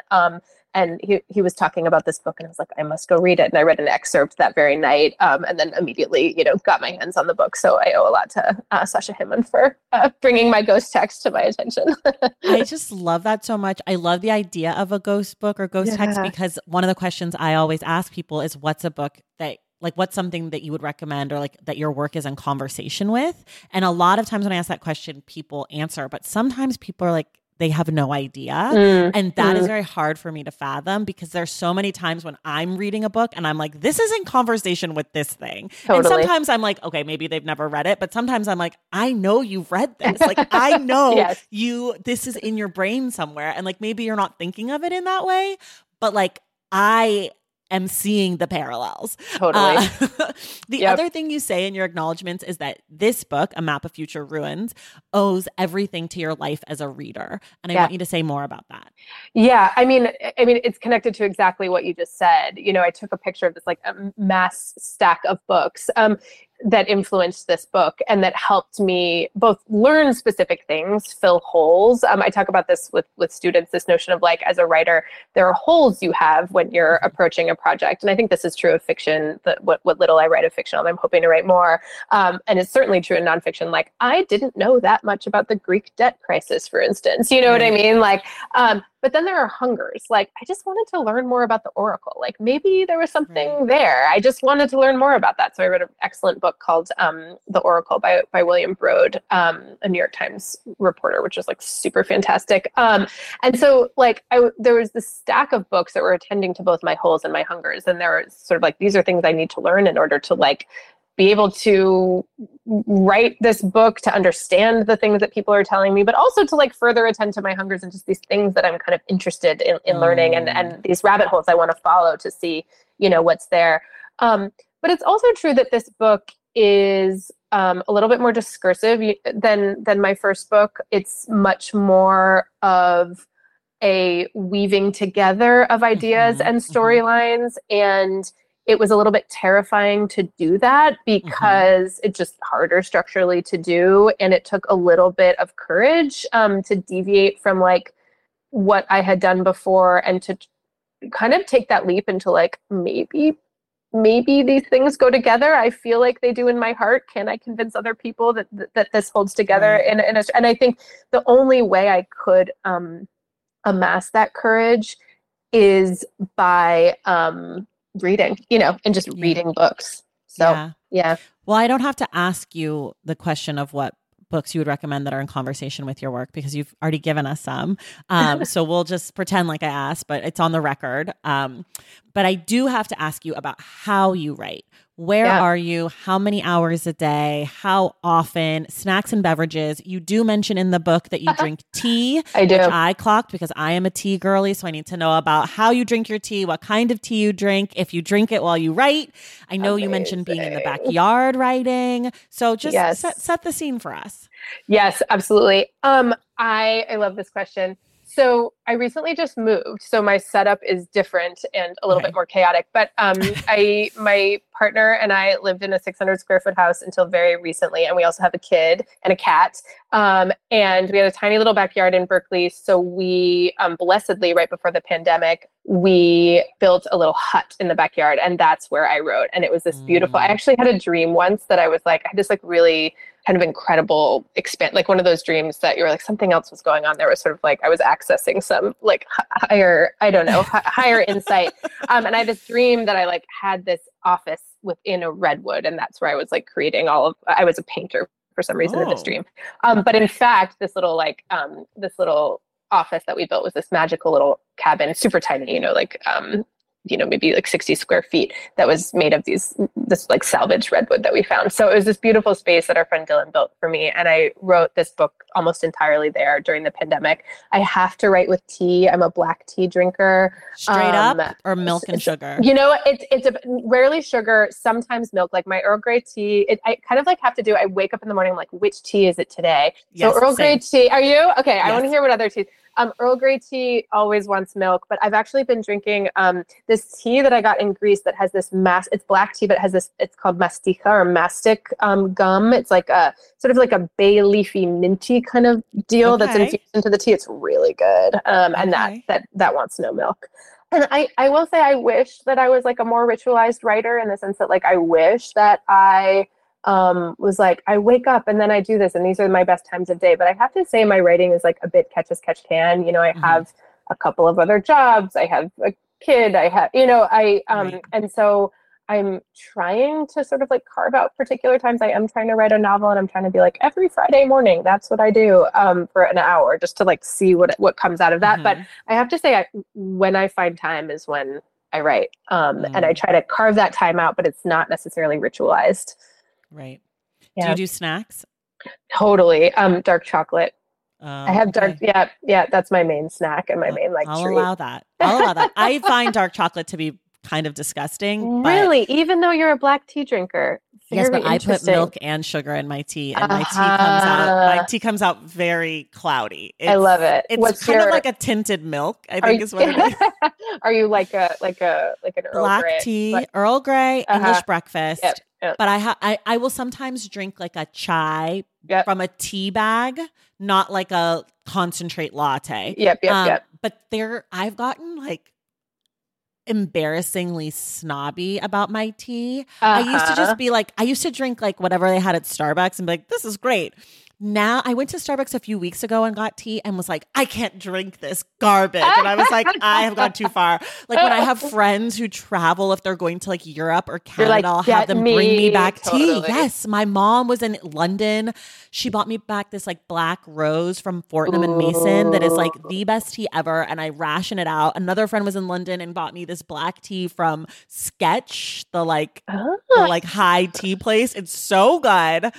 And he, he was talking about this book and I was like, I must go read it. And I read an excerpt that very night um, and then immediately, you know, got my hands on the book. So I owe a lot to uh, Sasha Hemon for uh, bringing my ghost text to my attention. I just love that so much. I love the idea of a ghost book or ghost yeah. text because one of the questions I always ask people is what's a book that like what's something that you would recommend or like that your work is in conversation with and a lot of times when i ask that question people answer but sometimes people are like they have no idea. Mm, and that mm. is very hard for me to fathom because there's so many times when I'm reading a book and I'm like, this is in conversation with this thing. Totally. And sometimes I'm like, okay, maybe they've never read it. But sometimes I'm like, I know you've read this. Like, I know yes. you, this is in your brain somewhere. And like, maybe you're not thinking of it in that way. But like, I am seeing the parallels. Totally. Uh, the yep. other thing you say in your acknowledgments is that this book, A Map of Future Ruins, owes everything to your life as a reader. And I yeah. want you to say more about that. Yeah, I mean, I mean, it's connected to exactly what you just said. You know, I took a picture of this like a mass stack of books. Um, that influenced this book and that helped me both learn specific things, fill holes. Um, I talk about this with with students. This notion of like as a writer, there are holes you have when you're mm-hmm. approaching a project, and I think this is true of fiction. That what what little I write of fiction, I'm hoping to write more, um, and it's certainly true in nonfiction. Like I didn't know that much about the Greek debt crisis, for instance. You know what I mean? Like um, but then there are hungers. Like, I just wanted to learn more about the Oracle. Like, maybe there was something right. there. I just wanted to learn more about that. So I read an excellent book called um, The Oracle by, by William Broad, um, a New York Times reporter, which is like super fantastic. Um, and so, like, I, there was this stack of books that were attending to both my holes and my hungers. And there was sort of like, these are things I need to learn in order to like be able to write this book to understand the things that people are telling me but also to like further attend to my hungers and just these things that i'm kind of interested in, in learning and and these rabbit holes i want to follow to see you know what's there um, but it's also true that this book is um, a little bit more discursive than than my first book it's much more of a weaving together of ideas mm-hmm, and mm-hmm. storylines mm-hmm. and it was a little bit terrifying to do that mm-hmm. because mm-hmm. it's just harder structurally to do and it took a little bit of courage um, to deviate from like what i had done before and to kind of take that leap into like maybe maybe these things go together i feel like they do in my heart can i convince other people that that, that this holds together mm-hmm. and, and, and i think the only way i could um, amass that courage is by um, reading, you know, and just Yeah. reading books. So yeah. yeah. Well, I don't have to ask you the question of what books you would recommend that are in conversation with your work because you've already given us some. Um, so we'll just pretend like I asked, but it's on the record. Um, but I do have to ask you about how you write. Where Yeah. are you? How many hours a day? How often? Snacks and beverages. You do mention in the book that you drink tea. I do. Which I clocked because I am a tea girly. So I need to know about how you drink your tea, what kind of tea you drink, if you drink it while you write. I know you mentioned being in the Amazing. backyard writing. So just Yes. set, set the scene for us. Yes, absolutely. Um, I I love this question. So I recently just moved, so my setup is different and a little Okay. bit more chaotic. But um, I my partner and I lived in a 600 square foot house until very recently, and we also have a kid and a cat. Um, and we had a tiny little backyard in Berkeley. So we um, blessedly, right before the pandemic, we built a little hut in the backyard, and that's where I wrote. And it was this beautiful. I Mm. actually had a dream once that I was like, I had this like really kind of incredible expand like one of those dreams that you're like something else was going on there was sort of like i was accessing some like h- higher i don't know hi- higher insight um and i had this dream that i like had this office within a redwood and that's where i was like creating all of i was a painter for some reason in this Oh. dream um but in fact this little like um this little office that we built was this magical little cabin super tiny you know like um you know maybe like 60 square feet that was made of these this like salvaged redwood that we found so it was this beautiful space that our friend dylan built for me and i wrote this book almost entirely there during the pandemic i have to write with tea i'm a black tea drinker Straight Um, up or milk and sugar? you know, it's it's a, rarely sugar, sometimes milk. Like my Earl Grey tea, it, I kind of like have to do. I wake up in the morning, I'm like, which tea is it today? Yes, so Earl Grey tea. Are you okay? I want to hear what other teas. Um, Earl Grey tea always wants milk, but I've actually been drinking um this tea that I got in Greece that has this mass. It's black tea, but it has this. It's called mastica or mastic um, gum. It's like a sort of like a bay leafy minty kind of deal that's infused into the tea. It's really good. Um, and that that that wants no milk. And I, I will say I wish that I was like a more ritualized writer in the sense that like I wish that I um was like I wake up and then I do this and these are my best times of day. But I have to say my writing is like a bit catch as catch can. You know, I Mhm. have a couple of other jobs. I have a kid. I have you know, I um Right. and so I'm trying to sort of like carve out particular times. I am trying to write a novel and I'm trying to be like every Friday morning, that's what I do um for an hour just to like see what what comes out of that. But Mhm. I have to say, I, when I find time is when I write, um, and I Mm. try to carve that time out, but it's not necessarily ritualized. Right. Do you do snacks? totally. Um, dark chocolate. Oh, I have dark. okay. Yeah, yeah. That's my main snack and my main like I'll treat. allow that. I'll allow that. I find dark chocolate to be kind of disgusting. Really, even though you're a black tea drinker. Yes, but I put milk and sugar in my tea, and my tea comes out. My Uh-huh. tea comes out very cloudy. I love it. It's What's kind your- of like a tinted milk. I think you, is what it is. are you like a like a like an Earl Black Grey? tea, like- Earl Grey, English Uh-huh. breakfast. Yep, But I, ha- I I will sometimes drink like a chai Yep. from a tea bag, not like a concentrate latte. Yep, yep, Um, yep. But there, I've gotten like embarrassingly snobby about my tea. I used to Uh-huh. just be like, I used to drink like whatever they had at Starbucks and be like, this is great. Now I went to Starbucks a few weeks ago and got tea and was like, I can't drink this garbage. And I was like, I have gone too far. Like when I have friends who travel, if they're going to like Europe or Canada, like, I'll have them bring me me." back tea. Totally. Yes. My mom was in London. She bought me back this like black rose from Fortnum and Mason that is like the best tea ever. And I ration it out. Another friend was in London and bought me this black tea from Sketch, the like Oh. the ah. like high tea place. It's so good.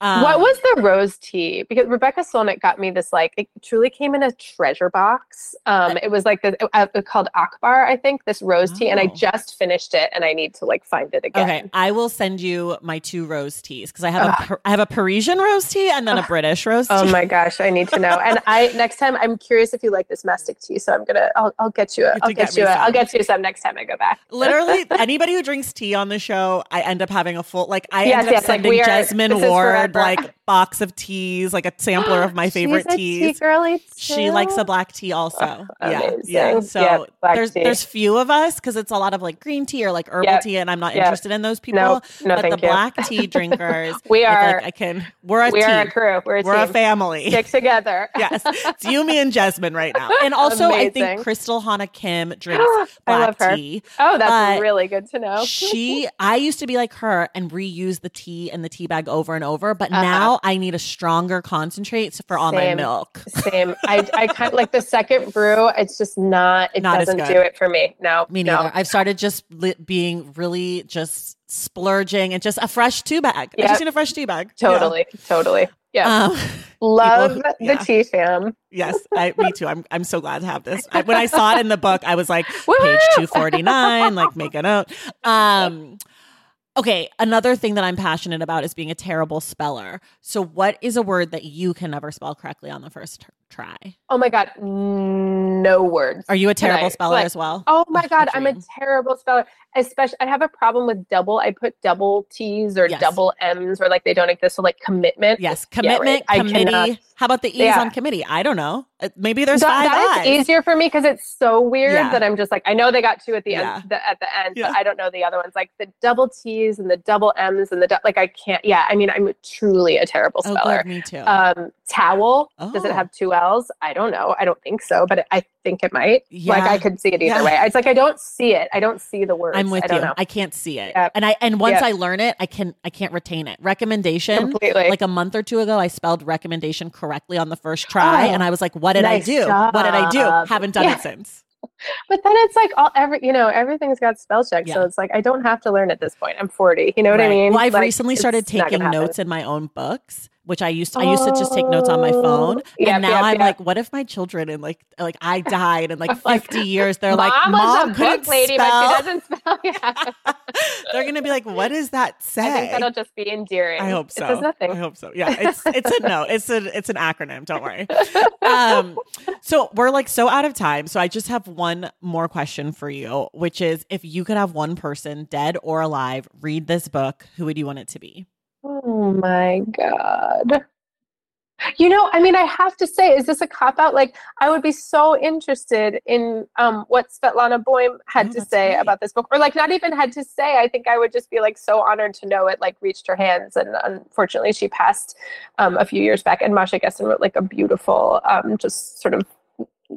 Um, what was the rose tea? Because Rebecca Solnit got me this like it truly came in a treasure box. Um, it was like the uh, called Akbar, I think, this rose tea, and I Oh. just finished it, and I need to like find it again. Okay, I will send you my two rose teas because I have a Ugh. Par- I have a Parisian rose tea and then a British rose tea. Oh my gosh, I need to know. And I next time I'm curious if you like this mastic tea, so I'm gonna I'll, I'll get you a, I'll get, get you a, I'll get you some next time I go back. Literally, anybody who drinks tea on the show, I end up having a full like I Yes, ended up yes, sending we are- Jesmyn Ward forever. like box of teas, like a sampler of my favorite She's a teas. Tea girly She likes a black tea also. yeah, yeah. So Yep, there's tea. there's few of us because it's a lot of like green tea or like herbal Yep, tea, and I'm not yep. interested in those people. No, no, but thank the you. black tea drinkers, We I are- like I can. We're a we team. are a crew. We're a We're a family. Stick together. yes, it's you, me, and Jesmyn right now. And also, I think Crystal Hana Kim drinks I love black her. tea. Oh, that's really good to know. She, I used to be like her and reuse the tea and the tea bag over and over, but Uh-huh. now I need a stronger concentrate for all my milk. Same. I, I kind of like the second brew. It's just not. It Not doesn't do it for me. No. Me no. neither. I've started just li- being really just splurging and just a fresh tea bag. I Yep. just need a fresh tea bag. Yeah. Totally. Totally. Yeah. Um, Love who- the yeah. tea fam. yes, I, me too. I'm I'm so glad to have this. I, when I saw it in the book, I was like, Woo! page two forty nine. Like, make a note. Um, okay. Another thing that I'm passionate about is being a terrible speller. So, what is a word that you can never spell correctly on the first try? Oh my god, no words. Are you a I- terrible speller like, as well? Oh my god, a I'm a terrible speller. Especially, I have a problem with double. I put double T's or Yes. double M's or like they don't exist. So like commitment. Yes, Yeah, right. commitment, I committee. cannot- How about the E's Yeah. on committee? I don't know. Uh, Maybe there's That- five that is easier for me because it's so weird Yeah. that I'm just like I know they got two at the end the, at the end, but I don't know the other ones like the double T's and the double M's and the like I can't. Yeah, I mean I'm truly a terrible Oh, speller. good, me too. Um, towel. Does Oh. it have two I don't know. I don't think so, but I think it might. Yeah. Like I could see it either Yeah. way. It's like I don't see it. I don't see the words. I'm with I don't you. know. I can't see it, Yep. and I and once Yep. I learn it, I can I can't retain it. Recommendation. Completely. Like a month or two ago, I spelled recommendation correctly on the first try, Oh, and I was like, "What did I nice do? What did I do? Haven't done Yeah. it since." But then it's like all every you know everything's got spell check, so it's like I don't have to learn at this point. I'm 40. You know what I mean? Well, I've Like, recently started it's not gonna taking notes in my own books, which I used to, I used to just take notes on my phone, Oh, yep, and now yep, I'm yep. like, what if my children and like like I died in like Like, 50 years? They're like, Mom mom a couldn't lady, spell. but she doesn't spell. Yeah. They're gonna be like, what does that say? I think that'll just be endearing. I hope It so. says nothing. I hope so. Yeah, it's it's a no. It's a it's an acronym. Don't worry. Um, so we're like so out of time. So I just have one more question for you, which is if you could have one person, dead or alive, read this book, who would you want it to be? Oh my god. You know, I mean, I have to say, is this a cop out? Like, I would be so interested in um, what Svetlana Boym had Oh, to say great. about this book, or like, not even had to say. I think I would just be like so honored to know it like reached her hands. And unfortunately, she passed um, a few years back. And Masha Gessen wrote like a beautiful, um, just sort of,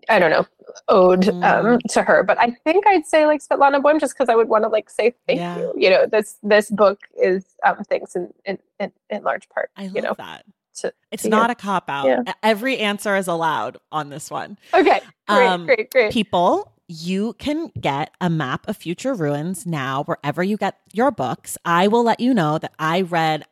I don't know, ode um, Mm. to her. But I think I'd say like Svetlana Boym, just because I would want to like say thank Yeah. you. You know, this this book is um, thanks in in, in in large part. I love you know, that. to- It's to not hear. a cop out. Yeah. Every answer is allowed on this one. Okay, great, Um, great, great. People, you can get a map of future ruins now wherever you get your books. I will let you know that I read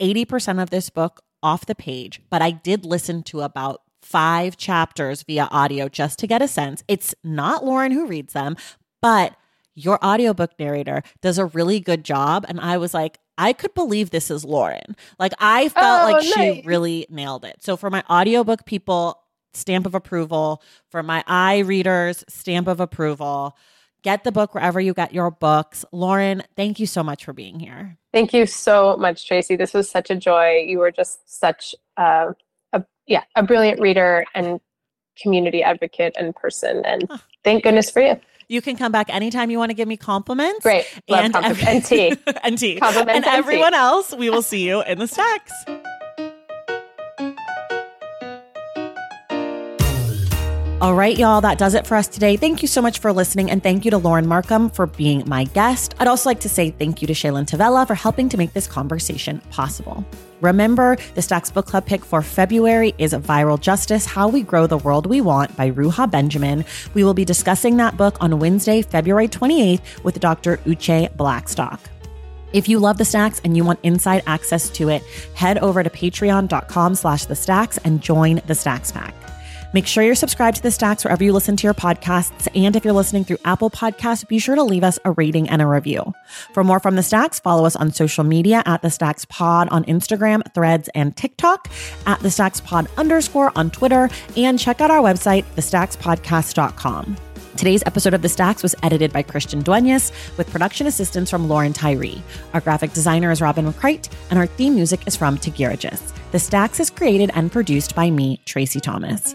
80% of this book off the page, but I did listen to about five chapters via audio just to get a sense. It's not Lauren who reads them, but your audiobook narrator does a really good job. And I was like, I could believe this is Lauren. Like, I felt Oh, like she really nailed it. So, for my audiobook people, stamp of approval. For my eye readers, stamp of approval. Get the book wherever you get your books. Lauren, thank you so much for being here. Thank you so much, Tracy. This was such a joy. You were just such uh, a yeah a brilliant reader and community advocate and person. And thank goodness for you. You can come back anytime you want to give me compliments. Great, love And, compliments every- and tea. and tea. Compliments and and tea. everyone else, we will see you in the stacks. All right, y'all, that does it for us today. Thank you so much for listening, and thank you to Lauren Markham for being my guest. I'd also like to say thank you to Shaylin Tavella for helping to make this conversation possible. Remember, the Stacks Book Club pick for February is Viral Justice How We Grow the World We Want by Ruha Benjamin. We will be discussing that book on Wednesday, February 28th with Dr. Uché Blackstock. If you love the stacks and you want inside access to it, head over to patreon.com slash the stacks and join the stacks pack. Make sure you're subscribed to the stacks wherever you listen to your podcasts. And if you're listening through Apple Podcasts, be sure to leave us a rating and a review. For more from the stacks, follow us on social media at the stacks pod on Instagram, threads, and TikTok, at the stacks pod underscore on Twitter, and check out our website, thestackspodcast.com. Today's episode of The Stacks was edited by Christian Duenas with production assistance from Lauren Tyree. Our graphic designer is Robin McCrite, and our theme music is from Tagirijus. The Stacks is created and produced by me, Tracy Thomas.